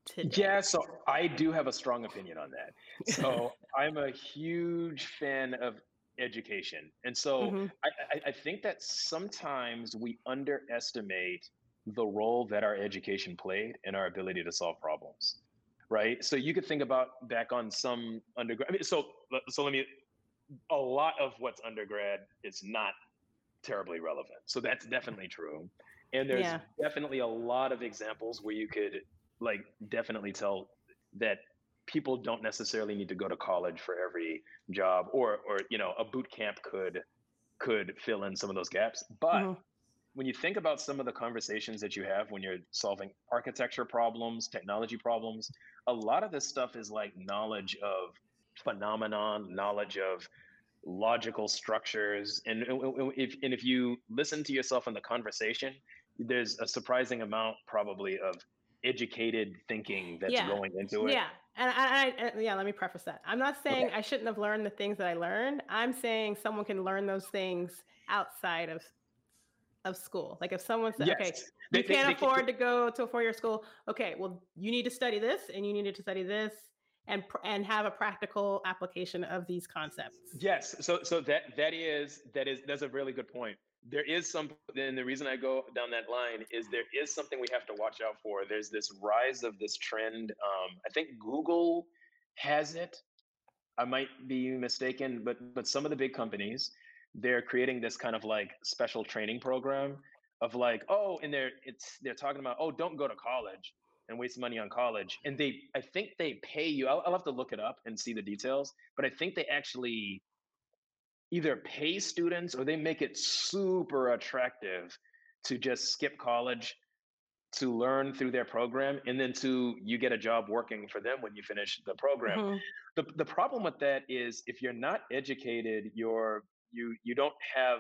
today? Yeah, so I do have a strong opinion on that. So I'm a huge fan of education. And so Mhm. I, I, I think that sometimes we underestimate the role that our education played in our ability to solve problems. Right. So you could think about back on some undergrad. I mean, so so let me. A lot of what's undergrad is not terribly relevant. So that's definitely true. And there's Yeah. definitely a lot of examples where you could like definitely tell that people don't necessarily need to go to college for every job or or you know a boot camp could could fill in some of those gaps but Mhm. when you think about some of the conversations that you have when you're solving architecture problems technology problems a lot of this stuff is like knowledge of phenomenon knowledge of logical structures and if and if you listen to yourself in the conversation there's a surprising amount probably of educated thinking that's Yeah. going into it Yeah, and I, I, yeah, let me preface that. I'm not saying I shouldn't have learned the things that I learned. I'm saying someone can learn those things outside of of school. Like if someone said, "Okay, They- you can't they can- afford to go to a four-year school," okay, well, you need to study this, and you needed to study this, and and have a practical application of these concepts. Yes. So so that that is that is that's a really good point. There is some and the reason I go down that line is there is something we have to watch out for. There's this rise of this trend. Um, I think Google has it. I might be mistaken, but but some of the big companies they're creating this kind of like special training program of like oh and they're it's they're talking about oh don't go to college and waste money on college and they i think they pay you I'll, I'll have to look it up and see the details but i think they actually either pay students or they make it super attractive to just skip college to learn through their program and then to you get a job working for them when you finish the program Mhm. the, the problem with that is if you're not educated you're you you don't have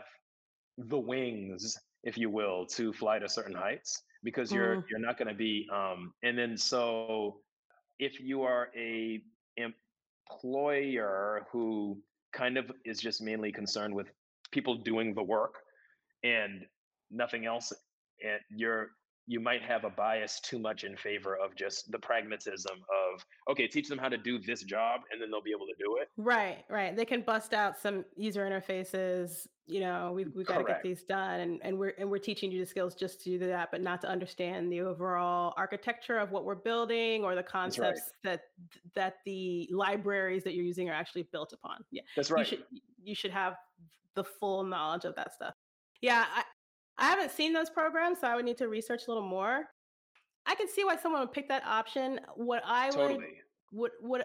the wings if you will to fly to certain heights because you're Mhm. you're not going to be um and then so if you are a employer who kind of is just mainly concerned with people doing the work and nothing else and you're you might have a bias too much in favor of just the pragmatism of okay teach them how to do this job and then they'll be able to do it Right, right. They can bust out some user interfaces. You know, we've we've got to get these done, and and we're and we're teaching you the skills just to do that, but not to understand the overall architecture of what we're building or the right. concepts that that the libraries that you're using are actually built upon. Yeah, that's right you right should you should have the full knowledge of that stuff. Yeah, I I haven't seen those programs, so I would need to research a little more. I can see why someone would pick that option. What I would totally what what uh,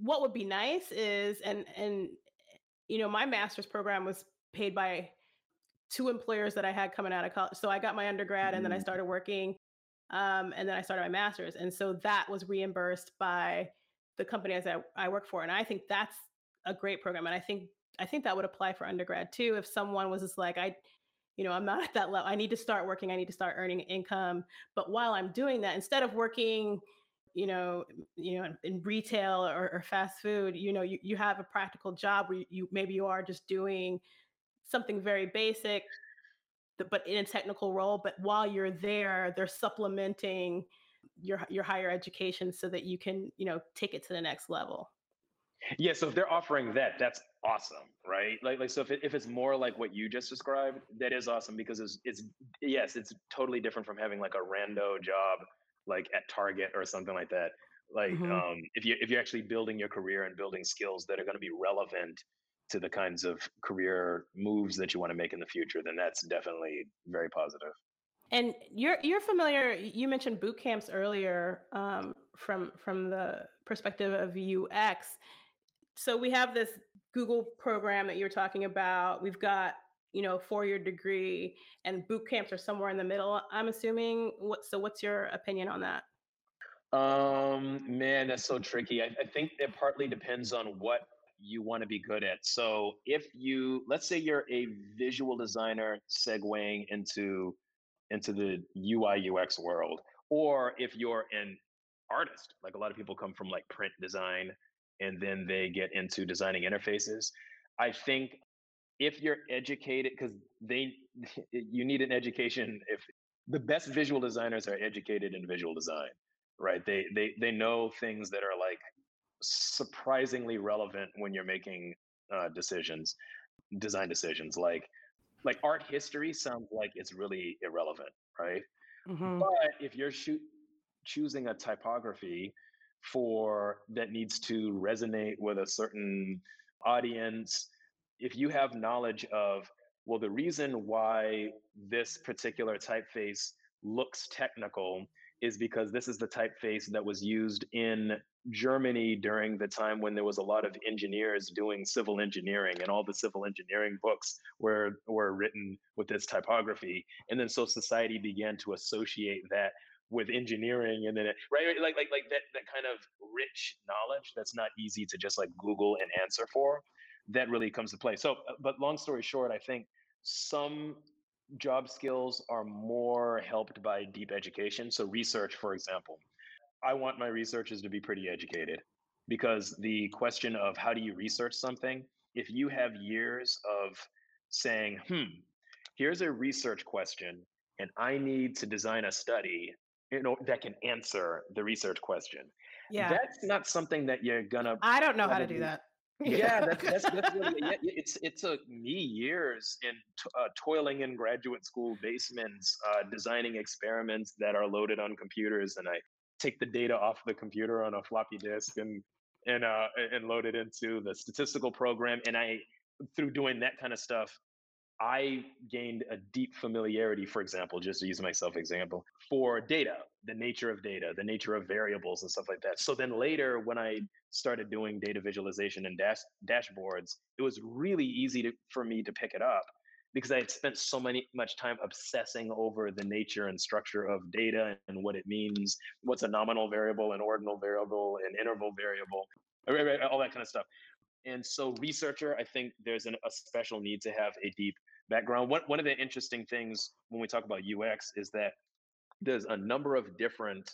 what would be nice is and and you know my master's program was paid by two employers that I had coming out of college. So I got my undergrad and then I Mm. started working um, and then I started my master's and so that was reimbursed by the companies I, I work for and I think that's a great program and I think I think that would apply for undergrad too if someone was just like I you know I'm not at that level I need to start working I need to start earning income but while I'm doing that instead of working you know you know in, retail or, or fast food you know you, you have a practical job where you maybe you are just doing something very basic but in a technical role but while you're there they're supplementing your your higher education so that you can you know take it to the next level yeah so if they're offering that that's awesome right like like so if, it, if it's more like what you just described that is awesome because it's it's yes it's totally different from having like a rando job like at target or something like that like Mhm. um if you if you're actually building your career and building skills that are going to be relevant to the kinds of career moves that you want to make in the future then that's definitely very positive. positive And you're you're familiar. You mentioned boot camps earlier um, from from the perspective of UX. So we have this Google program that you're talking about. We've got you know four year degree, and boot camps are somewhere in the middle. I'm assuming. What so? What's your opinion on that? Um, man, that's so tricky. I, I think it partly depends on what you want to be good at. So if you, let's say you're a visual designer segueing into into the UI UX world, or if you're an artist, like a lot of people come from like print design and then they get into designing interfaces. I think if you're educated, because they you need an education if the best visual designers are educated in visual design right? They they they know things that are like surprisingly relevant when you're making uh, decisions, design decisions. Like like art history sounds like it's really irrelevant, right? Mm-hmm. But if you're shoot, choosing a typography for that needs to resonate with a certain audience, if you have knowledge of well, the reason why this particular typeface looks technical is because this is the typeface that was used in Germany during the time when there was a lot of engineers doing civil engineering and all the civil engineering books were were written with this typography. And then so society began to associate that with engineering and then it, right like like like that that kind of rich knowledge that's not easy to just like google and answer for that really comes to play so uh, but long story short i think some job skills are more helped by deep education. So, research, for example, I want my researchers to be pretty educated because the question of how do you research something, if you have years of saying, hmm, here's a research question, and I need to design a study you know, that can answer the research question. Yeah. That's not something that you're gonna. I don't know how to do that yeah, that's that's, that's really, yeah, it's it took me years in t- uh, toiling in graduate school basements, uh, designing experiments that are loaded on computers, and I take the data off the computer on a floppy disk and and uh, and load it into the statistical program. And I, through doing that kind of stuff, I gained a deep familiarity, for example, just to use myself example, for data, the nature of data, the nature of variables and stuff like that. So then later when I started doing data visualization and dash dashboards, it was really easy to, for me to pick it up because I had spent so many much time obsessing over the nature and structure of data and what it means, what's a nominal variable, an ordinal variable, an interval variable, all that kind of stuff. And so researcher, I think there's an, a special need to have a deep background. One, one of the interesting things when we talk about UX is that there's a number of different,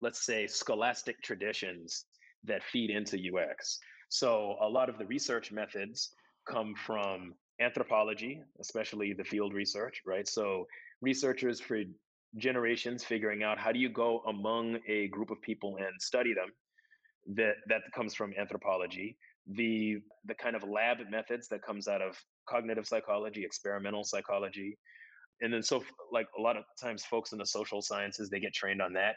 let's say, scholastic traditions that feed into UX. So a lot of the research methods come from anthropology, especially the field research, right? So researchers for generations figuring out how do you go among a group of people and study them that that comes from anthropology the the kind of lab methods that comes out of cognitive psychology, experimental psychology. And then so like a lot of times folks in the social sciences they get trained on that.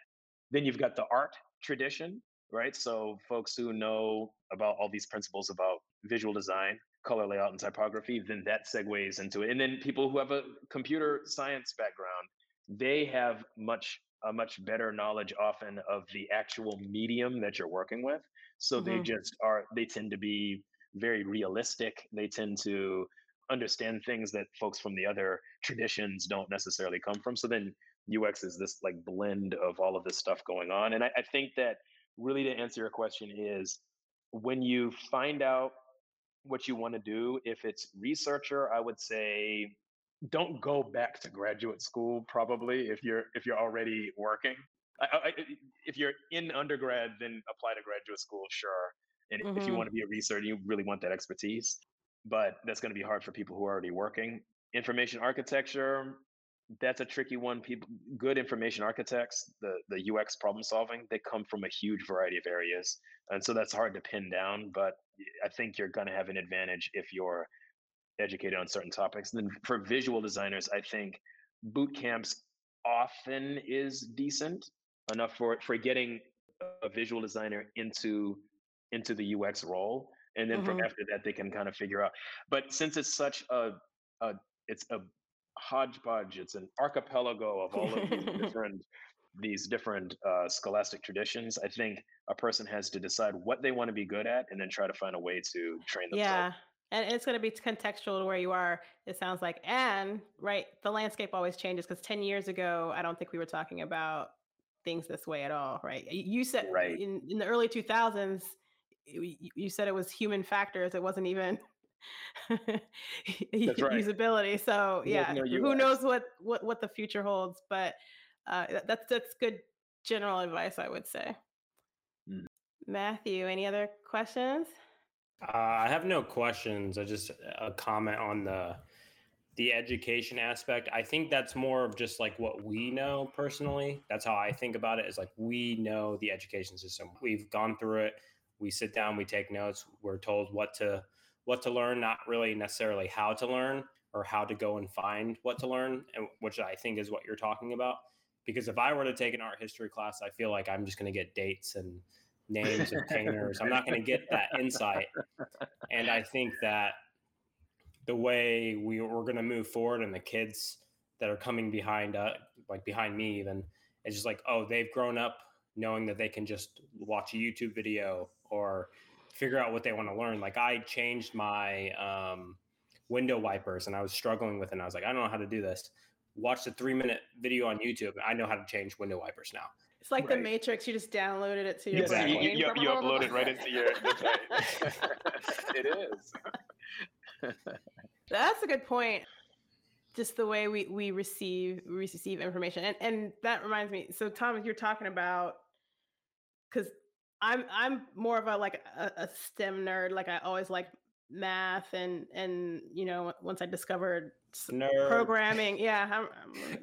Then you've got the art tradition, right? So folks who know about all these principles about visual design, color layout and typography, then that segues into it. And then people who have a computer science background, they have much a much better knowledge often of the actual medium that you're working with. So mm-hmm. they just are they tend to be very realistic. They tend to understand things that folks from the other traditions don't necessarily come from. So then UX is this like blend of all of this stuff going on. And I, I think that really to answer your question is when you find out what you want to do, if it's researcher, I would say don't go back to graduate school probably if you're if you're already working I, I, if you're in undergrad then apply to graduate school sure and mm-hmm. if you mm-hmm. want to be a researcher, you really want that expertise. But that's going to be hard for people who are already working. Information architecture, that's a tricky one. People, good information architects, the the UX problem solving, they come from a huge variety of areas, and so that's hard to pin down. But I think you're going to have an advantage if you're educated on certain topics. And then for visual designers, I think boot camps often is decent enough for for getting a visual designer into into the UX role, and then mm-hmm. from after that they can kind of figure out. But since it's such a, a it's a hodgepodge, it's an archipelago of all of these different these different uh, scholastic traditions. I think a person has to decide what they want to be good at, and then try to find a way to train themselves. Yeah. And it's going to be contextual to where you are, it sounds like. And, right, the landscape always changes because 10 years ago, I don't think we were talking about things this way at all, right? You said right. in, in the early 2000s, you said it was human factors. It wasn't even right. usability. So yeah, who knows what, what, what the future holds, but uh, that's, that's good general advice, I would say. Mm. Matthew, any other questions? Uh, I have no questions. I just a comment on the the education aspect, I think that's more of just like what we know personally. That's how I think about it is like we know the education system. We've gone through it. We sit down, we take notes, we're told what to what to learn, not really necessarily how to learn or how to go and find what to learn, and which I think is what you're talking about. Because if I were to take an art history class, I feel like I'm just going to get dates and names of painters. I'm not going to get that insight. And I think that the way we, we're going to move forward and the kids that are coming behind uh, like behind me even it's just like oh they've grown up knowing that they can just watch a youtube video or figure out what they want to learn like i changed my um, window wipers and i was struggling with it and i was like i don't know how to do this watched a three minute video on youtube i know how to change window wipers now it's like right. the Matrix. You just downloaded it to your exactly. You, you, you upload it right into your. it is. That's a good point. Just the way we, we receive we receive information, and and that reminds me. So Thomas, you're talking about because I'm I'm more of a like a, a STEM nerd. Like I always like math and and you know once I discovered Nerd. programming, yeah, I'm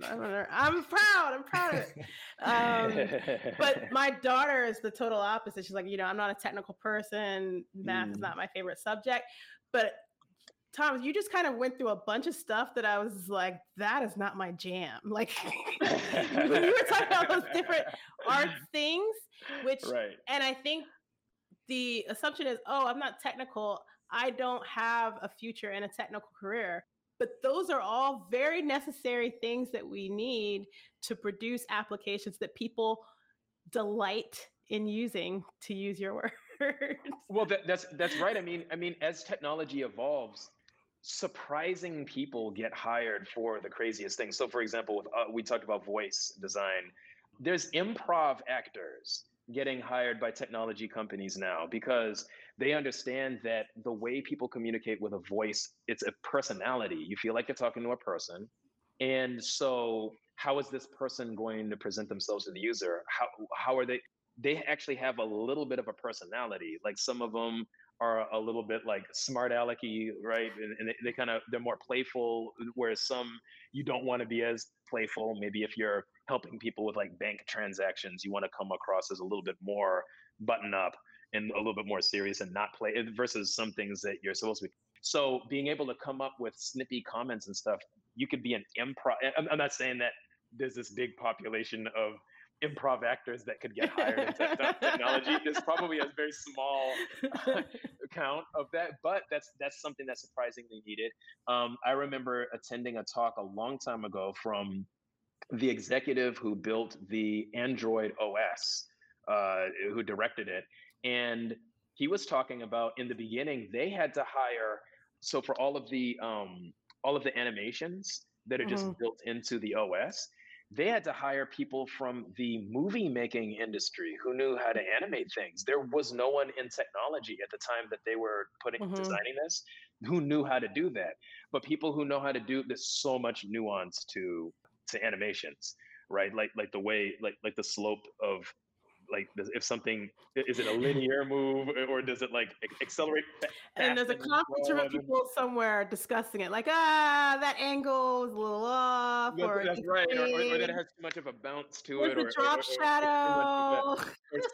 I'm, I'm, I'm, proud. I'm proud of it. Um, but my daughter is the total opposite. She's like, you know, I'm not a technical person. Math mm. is not my favorite subject. But Thomas, you just kind of went through a bunch of stuff that I was like, that is not my jam. Like you were talking about those different art things, which, right. and I think the assumption is, oh, I'm not technical. I don't have a future in a technical career. But those are all very necessary things that we need to produce applications that people delight in using, to use your words. Well, that, that's that's right. I mean, I mean, as technology evolves, surprising people get hired for the craziest things. So, for example, with, uh, we talked about voice design. There's improv actors getting hired by technology companies now because they understand that the way people communicate with a voice, it's a personality. You feel like you're talking to a person. And so, how is this person going to present themselves to the user? How, how are they? They actually have a little bit of a personality. Like some of them are a little bit like smart alecky, right? And, and they, they kind of they're more playful, whereas some you don't want to be as playful. Maybe if you're helping people with like bank transactions, you want to come across as a little bit more button up and a little bit more serious and not play versus some things that you're supposed to be. So being able to come up with snippy comments and stuff, you could be an improv. I'm not saying that there's this big population of improv actors that could get hired in technology. There's probably a very small count of that, but that's that's something that's surprisingly needed. Um, I remember attending a talk a long time ago from the executive who built the Android OS, uh, who directed it, and he was talking about in the beginning they had to hire so for all of the um, all of the animations that are just mm-hmm. built into the OS they had to hire people from the movie making industry who knew how to animate things. There was no one in technology at the time that they were putting mm-hmm. designing this who knew how to do that. But people who know how to do there's so much nuance to to animations, right? Like like the way like like the slope of like if something is it a linear move or does it like accelerate and there's a conference room of people somewhere discussing it like ah that angle is a little off that's, or that's right or, or, or, that it has too much of a bounce to it or, drop shadow.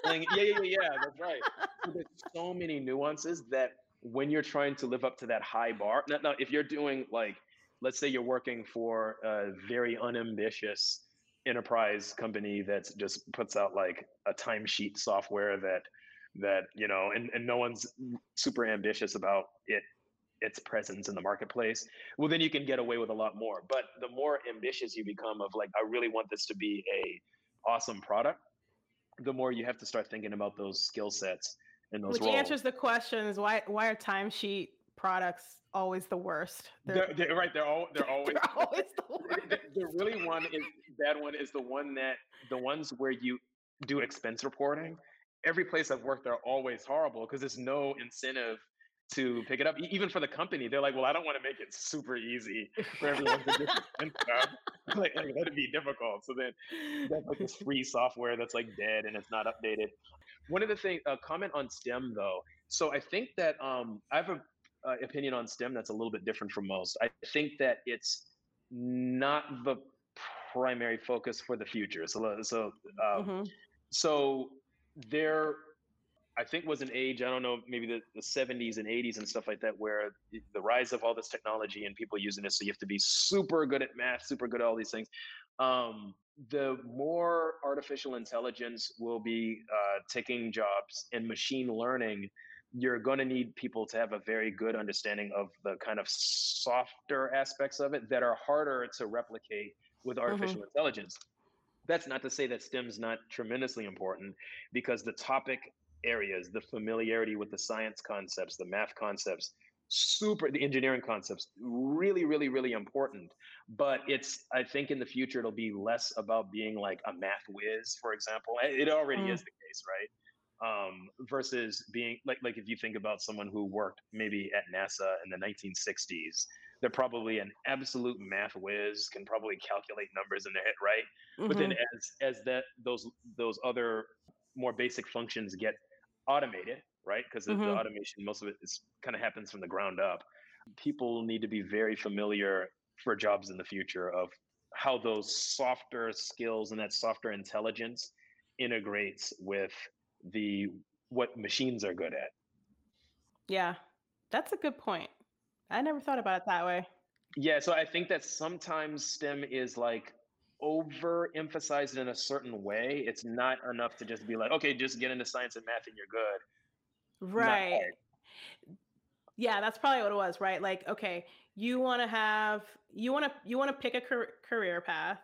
yeah yeah yeah yeah that's right. So there's so many nuances that when you're trying to live up to that high bar now, now if you're doing like let's say you're working for a very unambitious enterprise company that just puts out like a timesheet software that that you know and, and no one's super ambitious about it its presence in the marketplace well then you can get away with a lot more but the more ambitious you become of like i really want this to be a awesome product the more you have to start thinking about those skill sets and those which roles. answers the questions why why are timesheet products always the worst. They're, they're, they're right. They're all they're always, they're always the worst. The, the, really one is bad one is the one that the ones where you do expense reporting. Every place I've worked, they're always horrible because there's no incentive to pick it up. Even for the company, they're like, "Well, I don't want to make it super easy for everyone to just like, like that'd be difficult." So then that's like this free software that's like dead and it's not updated. One of the things, a comment on STEM though. So I think that um, I have a uh, opinion on STEM that's a little bit different from most. I think that it's not the primary focus for the future. So, so, um, mm-hmm. so there, I think was an age, I don't know, maybe the, the 70s and 80s and stuff like that, where the rise of all this technology and people using it. So you have to be super good at math, super good at all these things. Um, the more artificial intelligence will be uh, taking jobs and machine learning you're going to need people to have a very good understanding of the kind of softer aspects of it that are harder to replicate with artificial mm-hmm. intelligence. That's not to say that STEM's not tremendously important because the topic areas, the familiarity with the science concepts, the math concepts, super the engineering concepts really really really important but it's i think in the future it'll be less about being like a math whiz for example it already mm. is the case right um, versus being like like if you think about someone who worked maybe at NASA in the 1960s, they're probably an absolute math whiz, can probably calculate numbers in their head, right? Mm-hmm. But then mm-hmm. as as that those those other more basic functions get automated, right? Because mm-hmm. the automation, most of it is kind of happens from the ground up. People need to be very familiar for jobs in the future of how those softer skills and that softer intelligence integrates with the what machines are good at. Yeah, that's a good point. I never thought about it that way. Yeah, so I think that sometimes STEM is like overemphasized in a certain way. It's not enough to just be like, okay, just get into science and math and you're good. Right. Yeah, that's probably what it was, right? Like, okay, you want to have you want to you want to pick a career path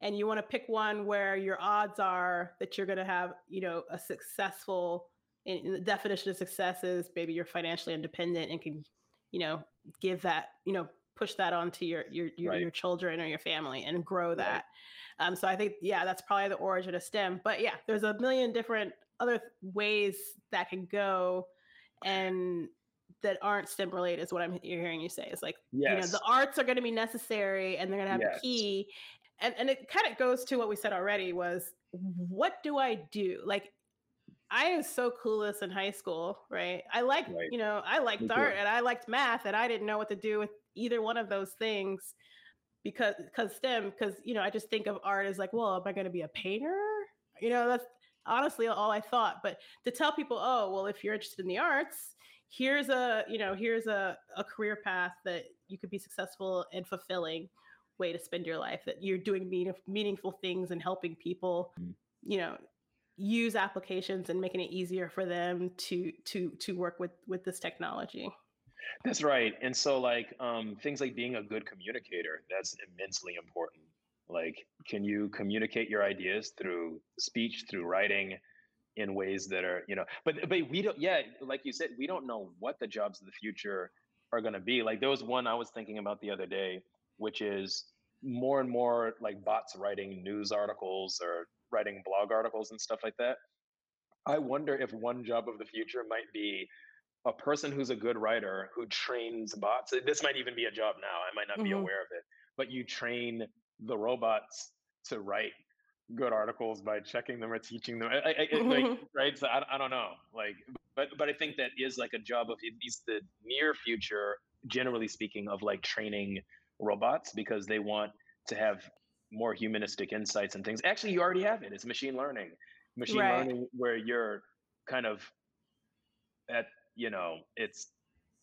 and you want to pick one where your odds are that you're going to have you know a successful in, the definition of success is maybe you're financially independent and can you know give that you know push that onto your your your, right. your children or your family and grow that right. um, so i think yeah that's probably the origin of stem but yeah there's a million different other ways that can go and that aren't STEM related is what I'm hearing you say. Is like, yes. you know, the arts are going to be necessary and they're going to have yes. a key, and and it kind of goes to what we said already was what do I do? Like I was so clueless in high school, right? I liked, right. you know, I liked art and I liked math and I didn't know what to do with either one of those things because because STEM, because you know, I just think of art as like, well, am I gonna be a painter? You know, that's honestly all I thought. But to tell people, oh, well, if you're interested in the arts, here's a, you know, here's a, a career path that you could be successful and fulfilling way to spend your life that you're doing mean, meaningful things and helping people mm. you know use applications and making it easier for them to to to work with with this technology. That's right and so like um, things like being a good communicator that's immensely important. Like can you communicate your ideas through speech through writing in ways that are you know but but we don't yeah like you said we don't know what the jobs of the future are going to be. Like there was one i was thinking about the other day which is more and more like bots writing news articles or writing blog articles and stuff like that. I wonder if one job of the future might be a person who's a good writer who trains bots. This might even be a job now. I might not mm-hmm. be aware of it, but you train the robots to write good articles by checking them or teaching them. I, I, like, right? So I, I don't know. Like, but but I think that is like a job of at least the near future, generally speaking, of like training robots because they want to have more humanistic insights and things. Actually, you already have it. It's machine learning. Machine right. learning where you're kind of at, you know, it's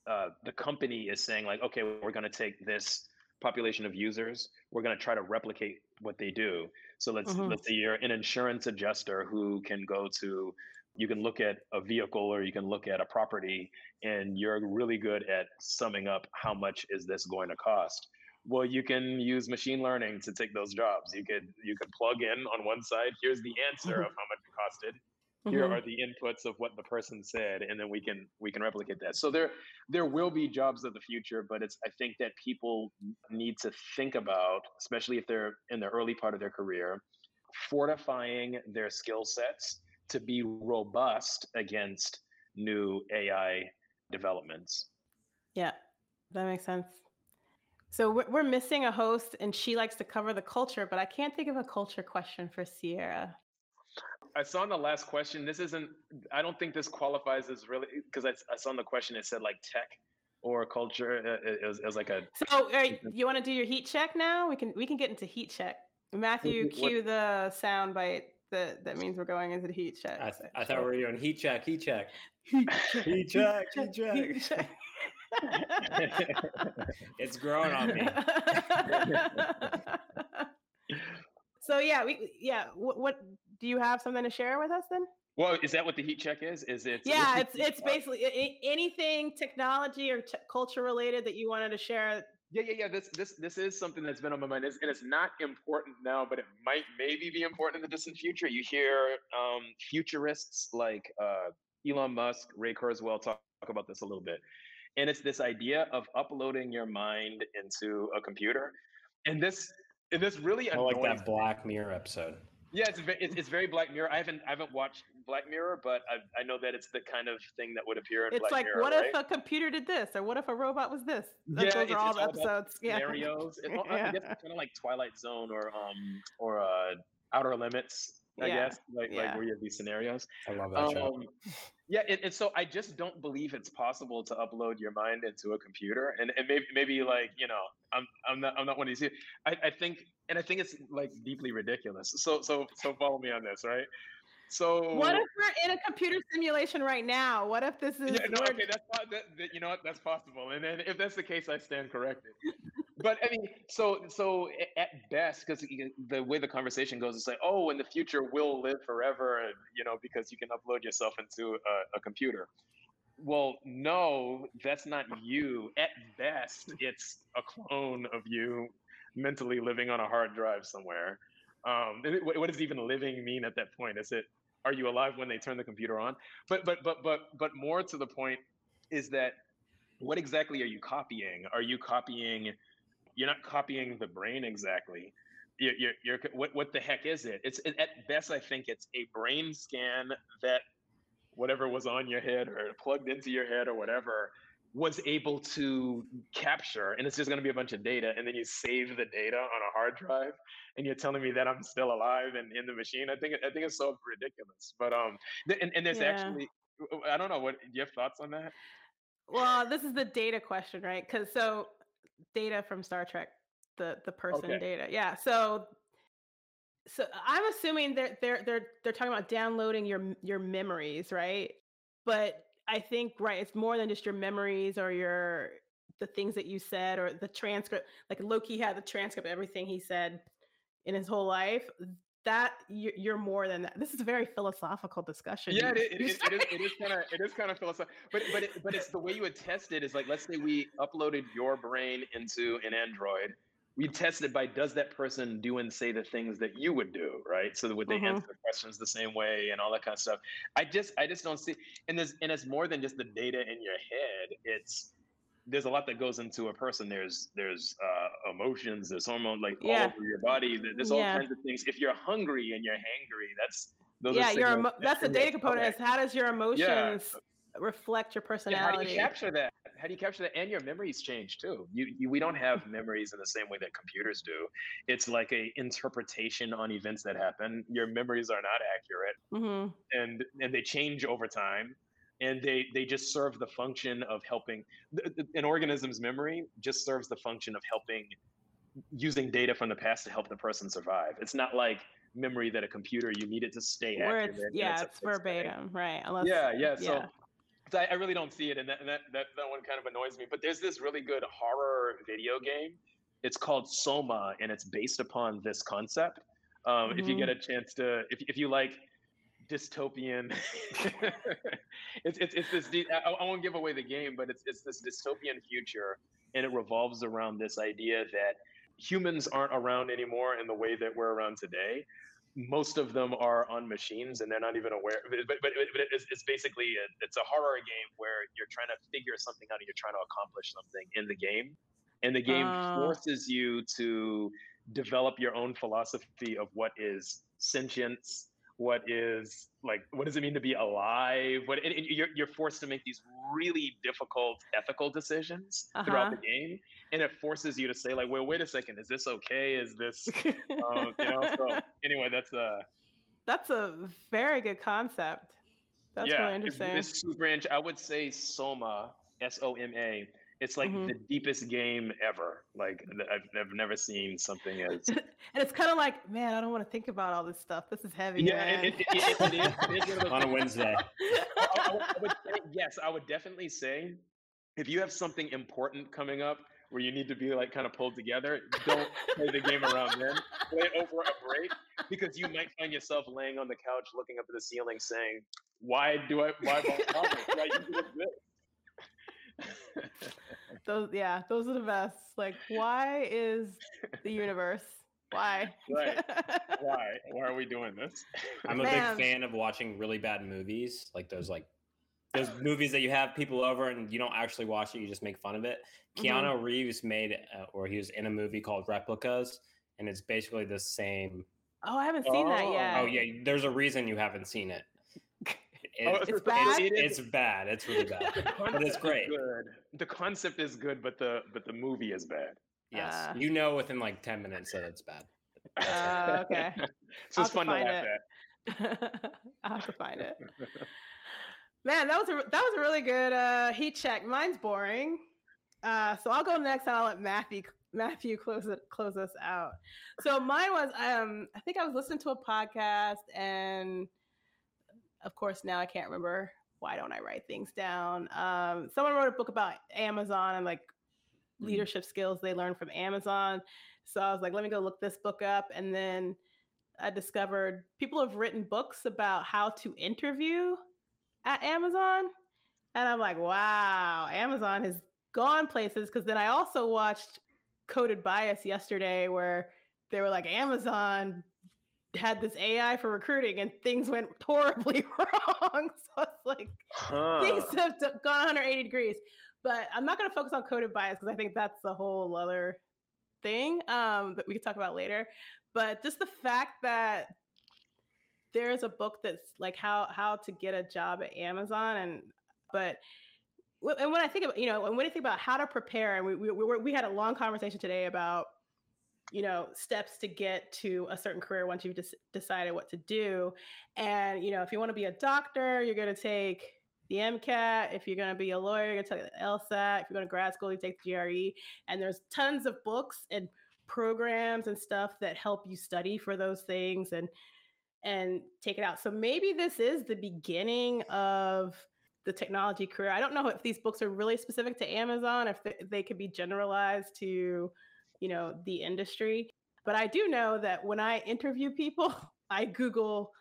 uh, the company is saying like, okay, we're going to take this population of users, we're going to try to replicate what they do. So let's mm-hmm. let's say you're an insurance adjuster who can go to you can look at a vehicle or you can look at a property and you're really good at summing up how much is this going to cost well you can use machine learning to take those jobs. You could you could plug in on one side here's the answer of how much it costed. Here mm-hmm. are the inputs of what the person said and then we can we can replicate that. So there there will be jobs of the future but it's i think that people need to think about especially if they're in the early part of their career fortifying their skill sets to be robust against new ai developments. Yeah that makes sense so we're, missing a host, and she likes to cover the culture, but I can't think of a culture question for Siara. I saw in the last question. This isn't. I don't think this qualifies as really because I, I saw in the question it said like tech or culture. It, it, was, it was like a. So, uh, right, you want to do your heat check now? We can we can get into heat check. Matthew, cue the sound bite that that means we're going into the heat check. I, th- I thought we were doing heat check, heat check, heat check, heat check, heat check. Heat check. it's growing on me. so yeah, we yeah. What, what do you have something to share with us then? Well, is that what the heat check is? Is it? Yeah, it's it's basically anything technology or t- culture related that you wanted to share. Yeah, yeah, yeah. This this this is something that's been on my mind, it's, and it's not important now, but it might maybe be important in the distant future. You hear um, futurists like uh, Elon Musk, Ray Kurzweil talk, talk about this a little bit, and it's this idea of uploading your mind into a computer, and this and this really I like that Black Mirror episode. Yeah, it's, it's, it's very Black Mirror. I haven't I haven't watched Black Mirror, but I, I know that it's the kind of thing that would appear in it's Black like, Mirror. what right? if a computer did this, or what if a robot was this? yeah, those it's, are all it's the episodes. Yeah. Scenarios. It, yeah. I guess kind of like Twilight Zone or um or uh, Outer Limits. I Yeah. guess like Yeah. like where you have these scenarios. I love that show. Um, yeah, and, and so I just don't believe it's possible to upload your mind into a computer, and, and maybe maybe like you know I'm I'm not I'm not one of these. I, I think and I think it's like deeply ridiculous. So so so follow me on this, right? So What if we're in a computer simulation right now? What if this is yeah, no, okay, that's po- that, that, you know what, that's possible, and then if that's the case, I stand corrected. But I mean, so so at best, because the way the conversation goes, it's like, oh, in the future we'll live forever, and, you know, because you can upload yourself into a, a computer. Well, no, that's not you. At best, it's a clone of you mentally living on a hard drive somewhere. Um, what, what does even living mean at that point? Is it are you alive when they turn the computer on? But but but but but more to the point is that what exactly are you copying? Are you copying? You're not copying the brain exactly. You're, you're, you're what what the heck is it? It's at best I think it's a brain scan that whatever was on your head or plugged into your head or whatever was able to capture and it's just going to be a bunch of data and then you save the data on a hard drive and you're telling me that i'm still alive and in the machine i think i think it's so ridiculous but um th- and, and there's Yeah. actually i don't know what do you have thoughts on that well, this is the data question, right? Because so data from Star Trek, the the person Okay. data, yeah. So so I'm assuming they're they're they're they're talking about downloading your your memories, right? But I think right, it's more than just your memories or your the things that you said or the transcript. Like Loki had the transcript of everything he said in his whole life. That you're, more than that. This is a very philosophical discussion. yeah it, it, it, it is it is kind of it is kind of philosophical but but it, but it's the way you would test it is like let's say we uploaded your brain into an android we test it by does that person do and say the things that you would do right so that would they Mhm. answer the questions the same way and all that kind of stuff i just i just don't see and there's and it's more than just the data in your head it's there's a lot that goes into a person there's there's uh emotions there's hormone like Yeah. all over your body there's all Yeah. kinds of things if you're hungry and you're hangry that's those yeah, are your emo- that's the data component. okay. Is how does your emotions reflect your Yeah, how do you capture that? How do you capture that? And your memories change too. You, you we don't have memories in the same way that computers do. It's like a interpretation on events that happen. Your memories are not accurate, hmm and and they change over time. And they they just serve the function of helping. An organism's memory just serves the function of helping, using data from the past to help the person survive. It's not like memory that a computer you need it to stay Where accurate. it's yeah, a it's verbatim, right? Unless Yeah, yeah. So, yeah. so I, I really don't see it, and that, and that that that one kind of annoys me. But there's this really good horror video game. It's called Soma, and it's based upon this concept. Um, If you get Mm-hmm. a chance to, if if you like dystopian, it's it's it's this. I, I won't give away the game, but it's it's this dystopian future, and it revolves around this idea that humans aren't around anymore in the way that we're around today most of them are on machines and they're not even aware but but, but, it's, it's basically a, it's a horror game where you're trying to figure something out and you're trying to accomplish something in the game and the game Oh. forces you to develop your own philosophy of what is sentience what is like what does it mean to be alive what and, and you're, you're forced to make these really difficult ethical decisions throughout the game and it forces you to say like well wait a second is this okay is this um, you know so anyway that's uh That's a very good concept. That's yeah really it's- interesting. it's super int- i would say soma s-o-m-a It's like Mhm. the deepest game ever. Like I've, I've never seen something as and it's kind of like, man, I don't want to think about all this stuff. This is heavy. yeah. man. It, it, it, it, it is, it is one on a Wednesday. I, I would, I would yes, I would definitely say if you have something important coming up where you need to be like kind of pulled together, don't play the game around then. Play it over a break because you might find yourself laying on the couch looking up at the ceiling saying, Why do I why bother? Why you do this? those, yeah, those are the best. Like, why is the universe? Why? Right. Why? Why are we doing this? I'm a Man. big fan of watching really bad movies, like those like those movies that you have people over and you don't actually watch it, you just make fun of it. Mhm. Keanu Reeves made, uh, or he was in a movie called Replicas, and it's basically the same. oh, I haven't seen that Oh. yet. Oh yeah, there's a reason you haven't seen it. It- Oh, It's bad? it is- It's bad. It's really bad, but it's great. Good. The concept is good, but the but the movie is bad. Yes, Uh. you know within like ten minutes that it's bad. Uh, okay. so I'll it's fun to find laugh it. at. I'll have to find it. Man, that was a that was a really good uh, heat check. Mine's boring, uh, so I'll go next, and I'll let Matthew Matthew close it close us out. So mine was um, I think I was listening to a podcast, and of course now I can't remember. Why don't I write things down? Um, someone wrote a book about Amazon and like Mhm. leadership skills they learned from Amazon. So I was like, let me go look this book up, and then I discovered people have written books about how to interview at Amazon. And I'm like, wow, Amazon has gone places. Cause then I also watched Coded Bias yesterday where they were like, Amazon had this AI for recruiting and things went horribly wrong. So it's like, things have gone 180 degrees. But I'm not going to focus on coded bias because I think that's a whole other thing um, that we can talk about later. But just the fact that there's a book that's like how how to get a job at Amazon, and but and when I think about you know and when I think about how to prepare, and we we, we, we had a long conversation today about you know steps to get to a certain career once you've des- decided what to do. And you know if you want to be a doctor you're going to take the mcat if you're going to be a lawyer you're going to take the lsat if you're going to grad school you take the gre and there's tons of books and programs and stuff that help you study for those things and and take it out. So maybe this is the beginning of the technology career. I don't know if these books are really specific to amazon if they, they could be generalized to you know the industry but i do know that when i interview people i google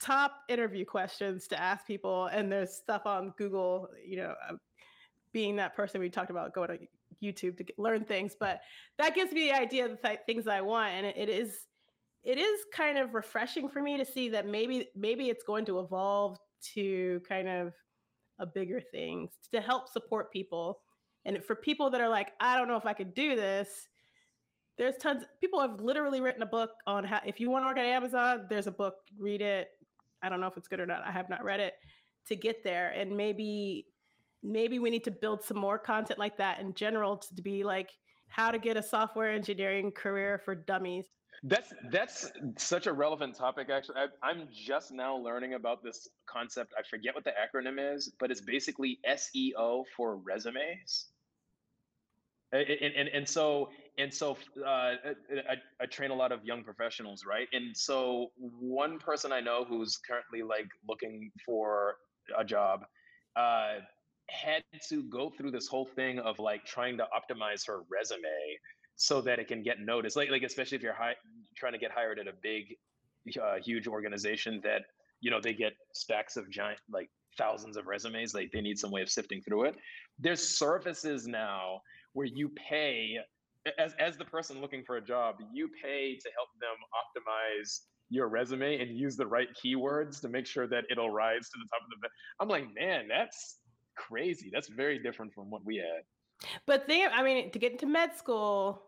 top interview questions to ask people and there's stuff on google you know being that person we talked about going to youtube to get, learn things but that gives me the idea of the th- things i want and it, it is it is kind of refreshing for me to see that maybe maybe it's going to evolve to kind of a bigger thing to help support people and for people that are like i don't know if i could do this there's tons people have literally written a book on how if you want to work at amazon there's a book read it i don't know if it's good or not i have not read it to get there and maybe maybe we need to build some more content like that in general to be like how to get a software engineering career for dummies That's that's such a relevant topic. Actually, I, I'm just now learning about this concept. I forget what the acronym is, but it's basically SEO for resumes. And and, and so and so uh, I, I train a lot of young professionals, right? And so one person I know who's currently like looking for a job uh, had to go through this whole thing of like trying to optimize her resume so that it can get noticed. Like, like especially if you're hi- trying to get hired at a big, uh, huge organization that you know they get stacks of giant, like thousands of resumes. Like they need some way of sifting through it. There's services now where you pay as as the person looking for a job, you pay to help them optimize your resume and use the right keywords to make sure that it'll rise to the top of the. I'm like, man, that's crazy. That's very different from what we had. But they, I mean, to get into med school,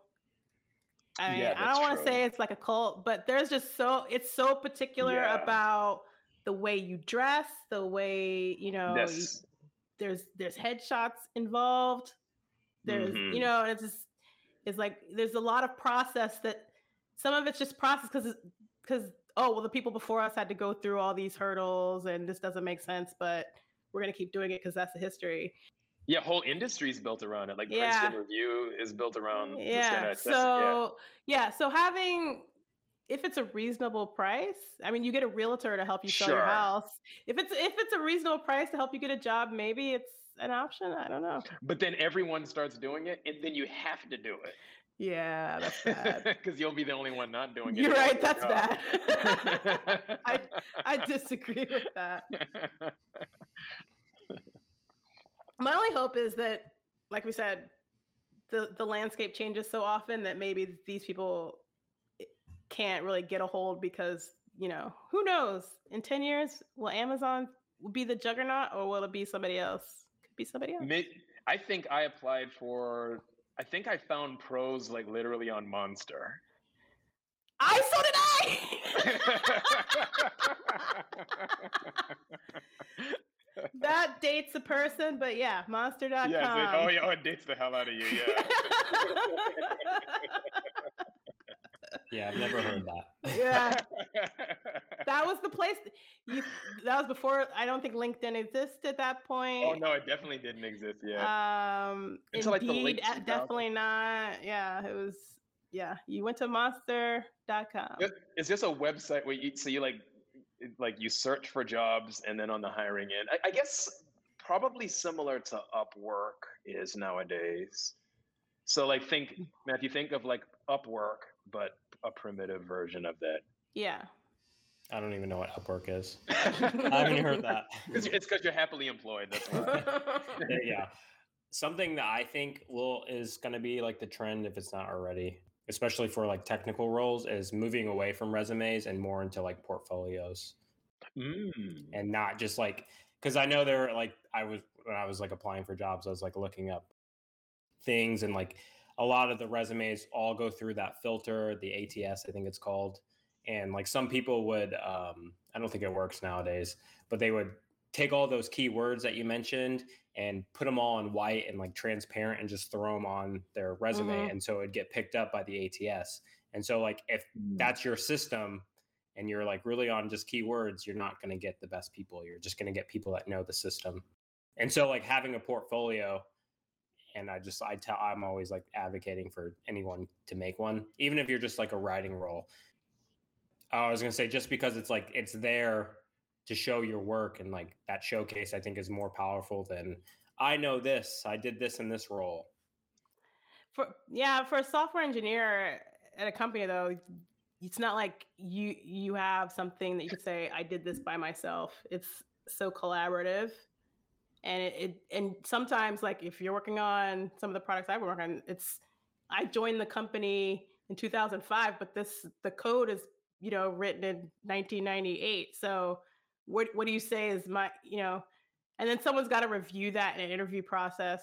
I mean, Yeah, I don't want to say it's like a cult, but there's just so it's so particular Yeah. about the way you dress, the way you know. you- there's there's headshots involved. There's you Mhm. know, and it's just it's like there's a lot of process that some of it's just process because because oh well the people before us had to go through all these hurdles and this doesn't make sense, but we're gonna keep doing it because that's the history. Yeah, whole industry is built around it. Like Yeah. Princeton Review is built around. yeah kinda test- so yeah. so having if it's a reasonable price i mean you get a realtor to help you sell your house. If it's if it's a reasonable price to help you get a job maybe it's an option i don't know. But then everyone starts doing it, and then you have to do it. Yeah that's bad. Because you'll be the only one not doing it. You're right, that's the bad. I i disagree with that. My only hope is that like we said the the landscape changes so often that maybe these people can't really get a hold because you know who knows in 10 years will amazon be the juggernaut or will it be somebody else could be somebody else I think I applied for. I think I found pros like literally on Monster. i so did i that dates a person but yeah monster.com Yes, it- oh yeah, oh, it dates the hell out of you. Yeah. Yeah, I've never heard that. yeah that was the place you that was before i don't think linkedin existed at that point oh no, it definitely didn't exist yet. um Until, like, the indeed 2000s. definitely not yeah it was yeah you went to monster.com It- It's just a website where you so you like like you search for jobs and then on the hiring end. I, I guess probably similar to Upwork is nowadays. So like think Matthew, think of like Upwork, but a primitive version of that. yeah I don't even know what Upwork is. I haven't heard that. 'Cause It's because you're happily employed. That's why. Yeah, yeah. Something that I think will is going to be like the trend if it's not already, especially for like technical roles, is moving away from resumes and more into like portfolios Mm. and not just like because I know there are like I was when I was like applying for jobs, I was like looking up things and like a lot of the resumes all go through that filter, the ATS, I think it's called. And like some people would, um, I don't think it works nowadays, but they would take all those keywords that you mentioned and put them all in white and like transparent and just throw them on their resume. Mhm. And so it'd get picked up by the ATS. And so, like, if that's your system and you're like really on just keywords, you're not going to get the best people. You're just going to get people that know the system. And so, like, having a portfolio, and I just, I tell, I'm always like advocating for anyone to make one, even if you're just like a writing role. I was to say, just because it's like, it's there to show your work and like that showcase, I think is more powerful than I know this, I did this in this role. for yeah for a software engineer at a company though it's not like you you have something that you could say i did this by myself it's so collaborative and it, it and sometimes like if you're working on some of the products i work on it's i joined the company in 2005 but this the code is you know written in 1998 so what what do you say is my you know and then someone's got to review that in an interview process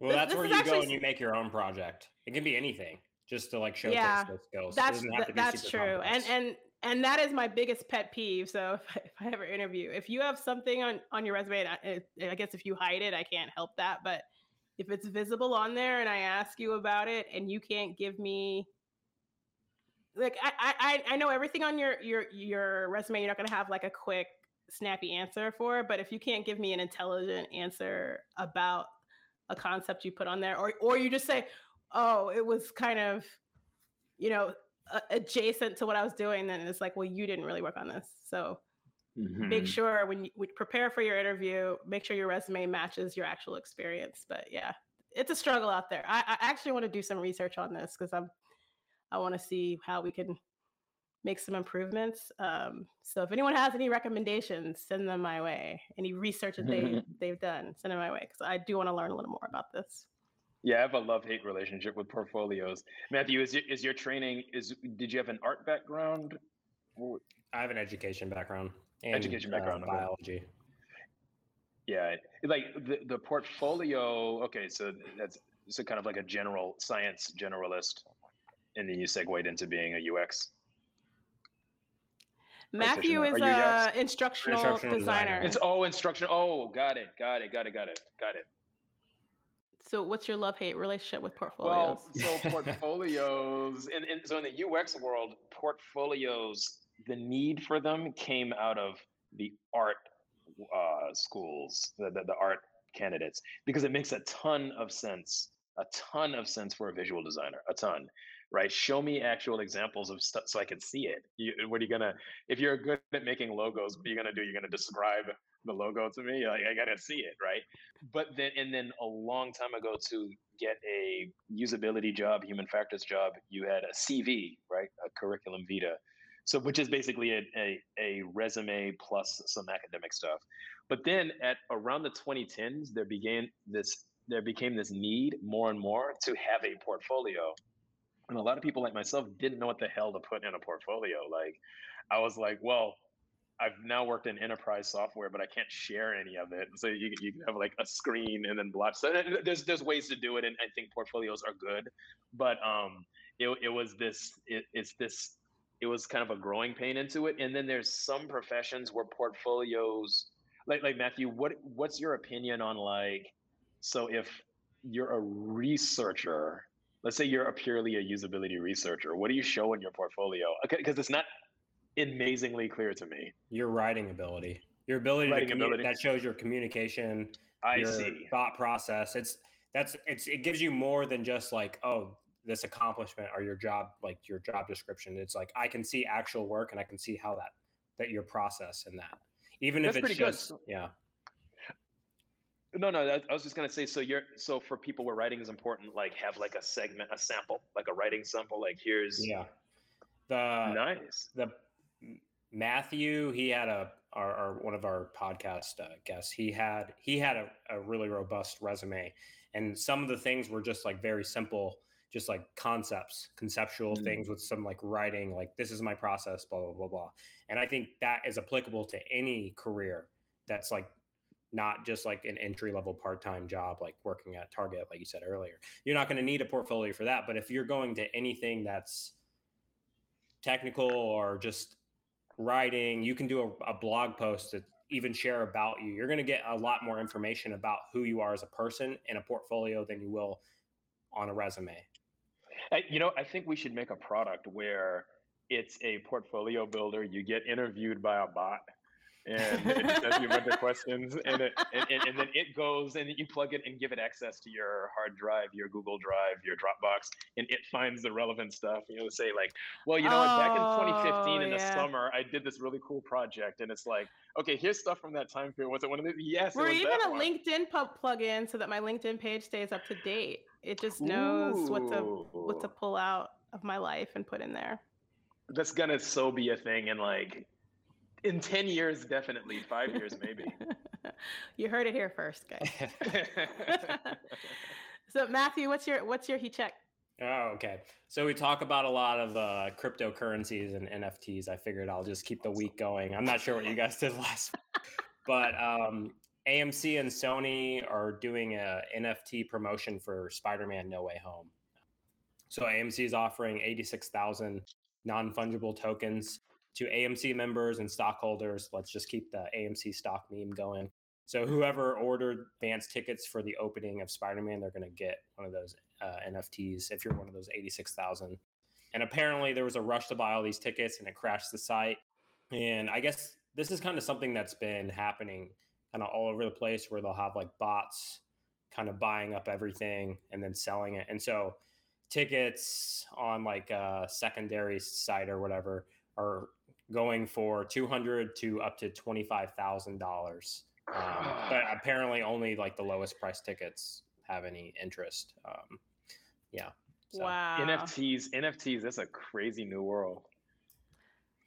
Well, This- that's this where you actually go and you make your own project. It can be anything, just to like showcase Yeah, those skills. It that's doesn't have th- to be that's super true complex. and and that is my biggest pet peeve so if I, if I ever interview if you have something on on your resume and I, eh, I guess if you hide it i can't help that but if it's visible on there and i ask you about it and you can't give me like i i I- know everything on your your your resume you're not to have like a quick snappy answer for but if you can't give me an intelligent answer about a concept you put on there or or you just say oh it was kind of you know adjacent to what I was doing, then it's like, well, you didn't really work on this. So make Mhm. sure when you when you prepare for your interview, make sure your resume matches your actual experience. But yeah, it's a struggle out there. I, I actually want to do some research on this because I'm I want to see how we can make some improvements. Um, so if anyone has any recommendations, send them my way. Any research that they they've done, send them my way because I do want to learn a little more about this. Yeah, I have a love-hate relationship with portfolios. Matthew, is your, is your training is did you have an art background? I have an education background. And, Education background, uh, okay. biology. Yeah, like the the portfolio. Okay, so that's so kind of like a general science generalist, and then you segued into being a UX. Matthew is you a instructional, Instructional designer. designer. It's oh instruction. Oh, got it, got it, got it, got it, got it. So what's your love hate relationship with portfolios? Well, so portfolios, and, and so in the UX world, portfolios, the need for them came out of the art uh, schools, the, the, the art candidates because it makes a ton of sense, a ton of sense for a visual designer, a ton, right? Show me actual examples of stuff so I can see it. You, uh, what are you gonna, if you're good at making logos, what are you gonna do? You're gonna describe the logo to me? Like, I gotta see it, right? But then, and then a long time ago to get a usability job, human factors job, you had a CV, right? A curriculum vitae so which is basically a, a, a, resume plus some academic stuff but then at around the 2010s there began this there became this need more and more to have a portfolio and a lot of people like myself didn't know what the hell to put in a portfolio like i was like well I've now worked in enterprise software, but I can't share any of it. So you, you can have like a screen and then blotch. So there's there's ways to do it, and I think portfolios are good. But um, it, it was this it, it's this it was kind of a growing pain into it. And then there's some professions where portfolios, like like Matthew, what what's your opinion on like, so if you're a researcher, let's say you're a purely a usability researcher, what do you show in your portfolio? Because it's not amazingly clear to me. Your writing ability, your ability writing to commu- ability. that shows your communication, I your see. thought process. It's that's it's it gives you more than just like oh this accomplishment or your job like your job description it's like i can see actual work and i can see how that that your process in that even That's if it's just good. yeah no no i was just going to say so you're so for people where writing is important like have like a segment a sample like a writing sample like here's yeah the nice the matthew he had a our, our one of our podcast uh, guests he had he had a, a really robust resume and some of the things were just like very simple just like concepts, conceptual mm-hmm. things with some like writing, like this is my process, blah, blah, blah, blah. And I think that is applicable to any career that's like not just like an entry level part time job, like working at Target, like you said earlier. You're not going to need a portfolio for that. But if you're going to anything that's technical or just writing, you can do a, a blog post that even share about you. You're going to get a lot more information about who you are as a person in a portfolio than you will on a resume. You know, I think we should make a product where it's a portfolio builder. You get interviewed by a bot and it asks you a bunch of questions and, it, and, and, and, then it goes and you plug it and give it access to your hard drive your google drive your dropbox and it finds the relevant stuff you know say like well you know oh, back in 2015 in the oh, summer i did this really cool project and it's like okay here's stuff from that time period was it one of the yes or even a one. linkedin pub plug-in so that my linkedin page stays up to date it just knows Ooh. what to what to pull out of my life and put in there. That's gonna so be a thing in like in 10 years definitely. 5 years maybe. You heard it here first guys. So matthew what's your what's your heat check? Oh okay. So we talk about a lot of uh, cryptocurrencies and nfts i figured i'll just keep the week going. I'm not sure what you guys did last but um, AMC and Sony are doing a NFT promotion for Spider-Man No Way Home. So AMC is offering 86,000 non-fungible tokens to AMC members and stockholders. Let's just keep the AMC stock meme going. So whoever ordered advance tickets for the opening of Spider-Man, they're going to get one of those uh, NFTs if you're one of those 86,000. And apparently there was a rush to buy all these tickets and it crashed the site. And I guess this is kind of something that's been happening kind of all over the place where they'll have like bots kind of buying up everything and then selling it. And so tickets on like a secondary site or whatever are going for 200 to up to $25,000. Um, but apparently only like the lowest price tickets have any interest. Um, yeah. So. Wow. NFTs, NFTs, that's a crazy new world.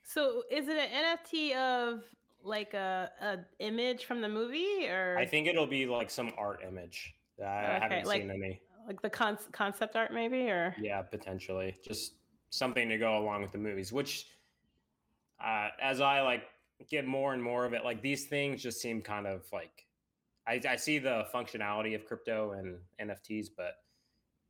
So is it an NFT of like a, a image from the movie or I think it'll be like some art image. I okay, haven't like, seen any. Like the con- concept art maybe or Yeah, potentially. Just something to go along with the movies, which uh, as I like get more and more of it, like these things just seem kind of like I, I see the functionality of crypto and NFTs, but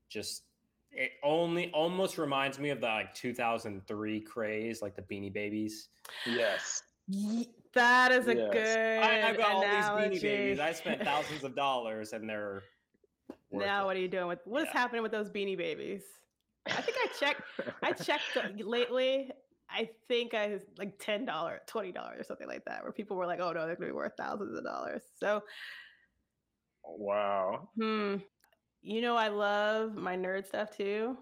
just it only almost reminds me of the like 2003 craze, like the Beanie Babies. Yes. That is a yes. good. I, have got analogy. all these beanie babies. I spent thousands of dollars, and they're. Now, what are you doing with what yeah. is happening with those beanie babies? I think I checked. I checked lately. I think I was like ten dollars, twenty dollars, or something like that, where people were like, "Oh no, they're going to be worth thousands of dollars." So Wow. Hmm. You know, I love my nerd stuff too.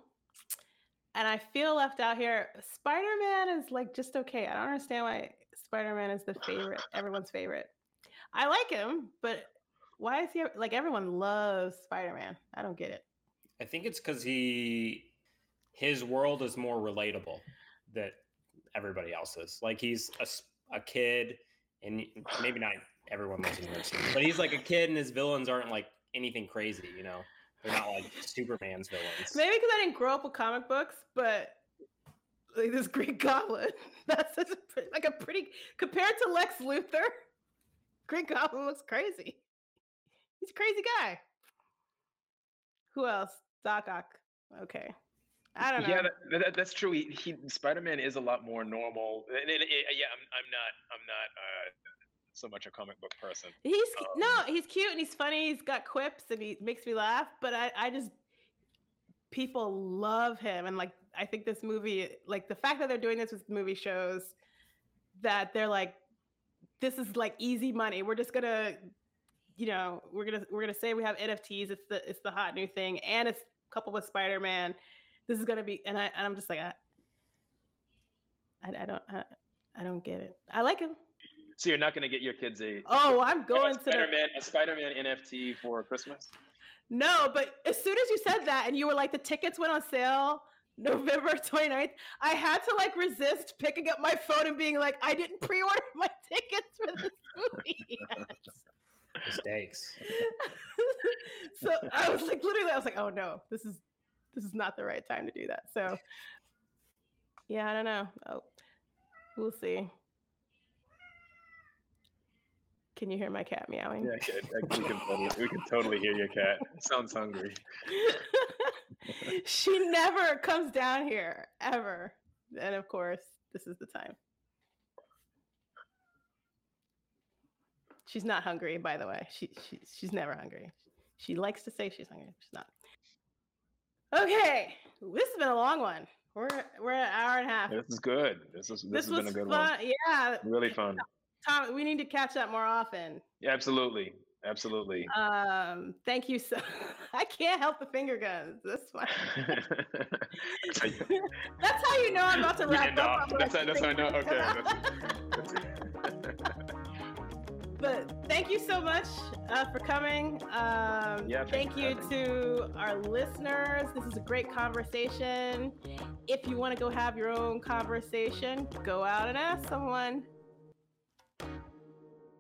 And I feel left out here. Spider Man is like just okay. I don't understand why Spider Man is the favorite, everyone's favorite. I like him, but why is he like everyone loves Spider Man? I don't get it. I think it's because he his world is more relatable that everybody else's. Like he's a, a kid, and maybe not everyone City, but he's like a kid, and his villains aren't like anything crazy, you know. They're not like Superman's villains. Maybe because I didn't grow up with comic books, but like this Green Goblin, that's a like a pretty compared to Lex Luthor. Green Goblin looks crazy. He's a crazy guy. Who else? Doc Ock. Okay. I don't know. Yeah, that, that, that's true. He, he Spider-Man is a lot more normal. And, yeah, I'm, I'm not I'm not uh, so much a comic book person. He's um, no, he's cute and he's funny. He's got quips and he makes me laugh. But I, I just people love him and like I think this movie, like the fact that they're doing this with movie shows that they're like, this is like easy money. We're just gonna, you know, we're gonna we're gonna say we have NFTs. It's the it's the hot new thing, and it's coupled with Spider Man. This is gonna be, and I and I'm just like, I, I, I don't I, I don't get it. I like him. So you're not going to get your kids a oh, I'm going a Spider-Man, to the... a Spider-Man NFT for Christmas. No, but as soon as you said that, and you were like, the tickets went on sale November 29th, I had to like resist picking up my phone and being like, I didn't pre-order my tickets for this movie. Mistakes. so I was like, literally, I was like, oh no, this is this is not the right time to do that. So yeah, I don't know. Oh, we'll see. Can you hear my cat meowing? Yeah, I we, can totally, we can totally hear your cat. sounds hungry. she never comes down here ever. And of course, this is the time. She's not hungry, by the way. She, she she's never hungry. She likes to say she's hungry. She's not. Okay, this has been a long one. We're we're an hour and a half. This is good. This is this, this has been a good fun. one. Yeah, really fun. Tom, we need to catch up more often. Yeah, absolutely. Absolutely. Um, thank you so I can't help the finger guns. This one. that's how you know I'm about to wrap up. That's, how, that's how I know. Okay. That's, but thank you so much uh, for coming. Um, yeah, thank you to our listeners. This is a great conversation. If you want to go have your own conversation, go out and ask someone.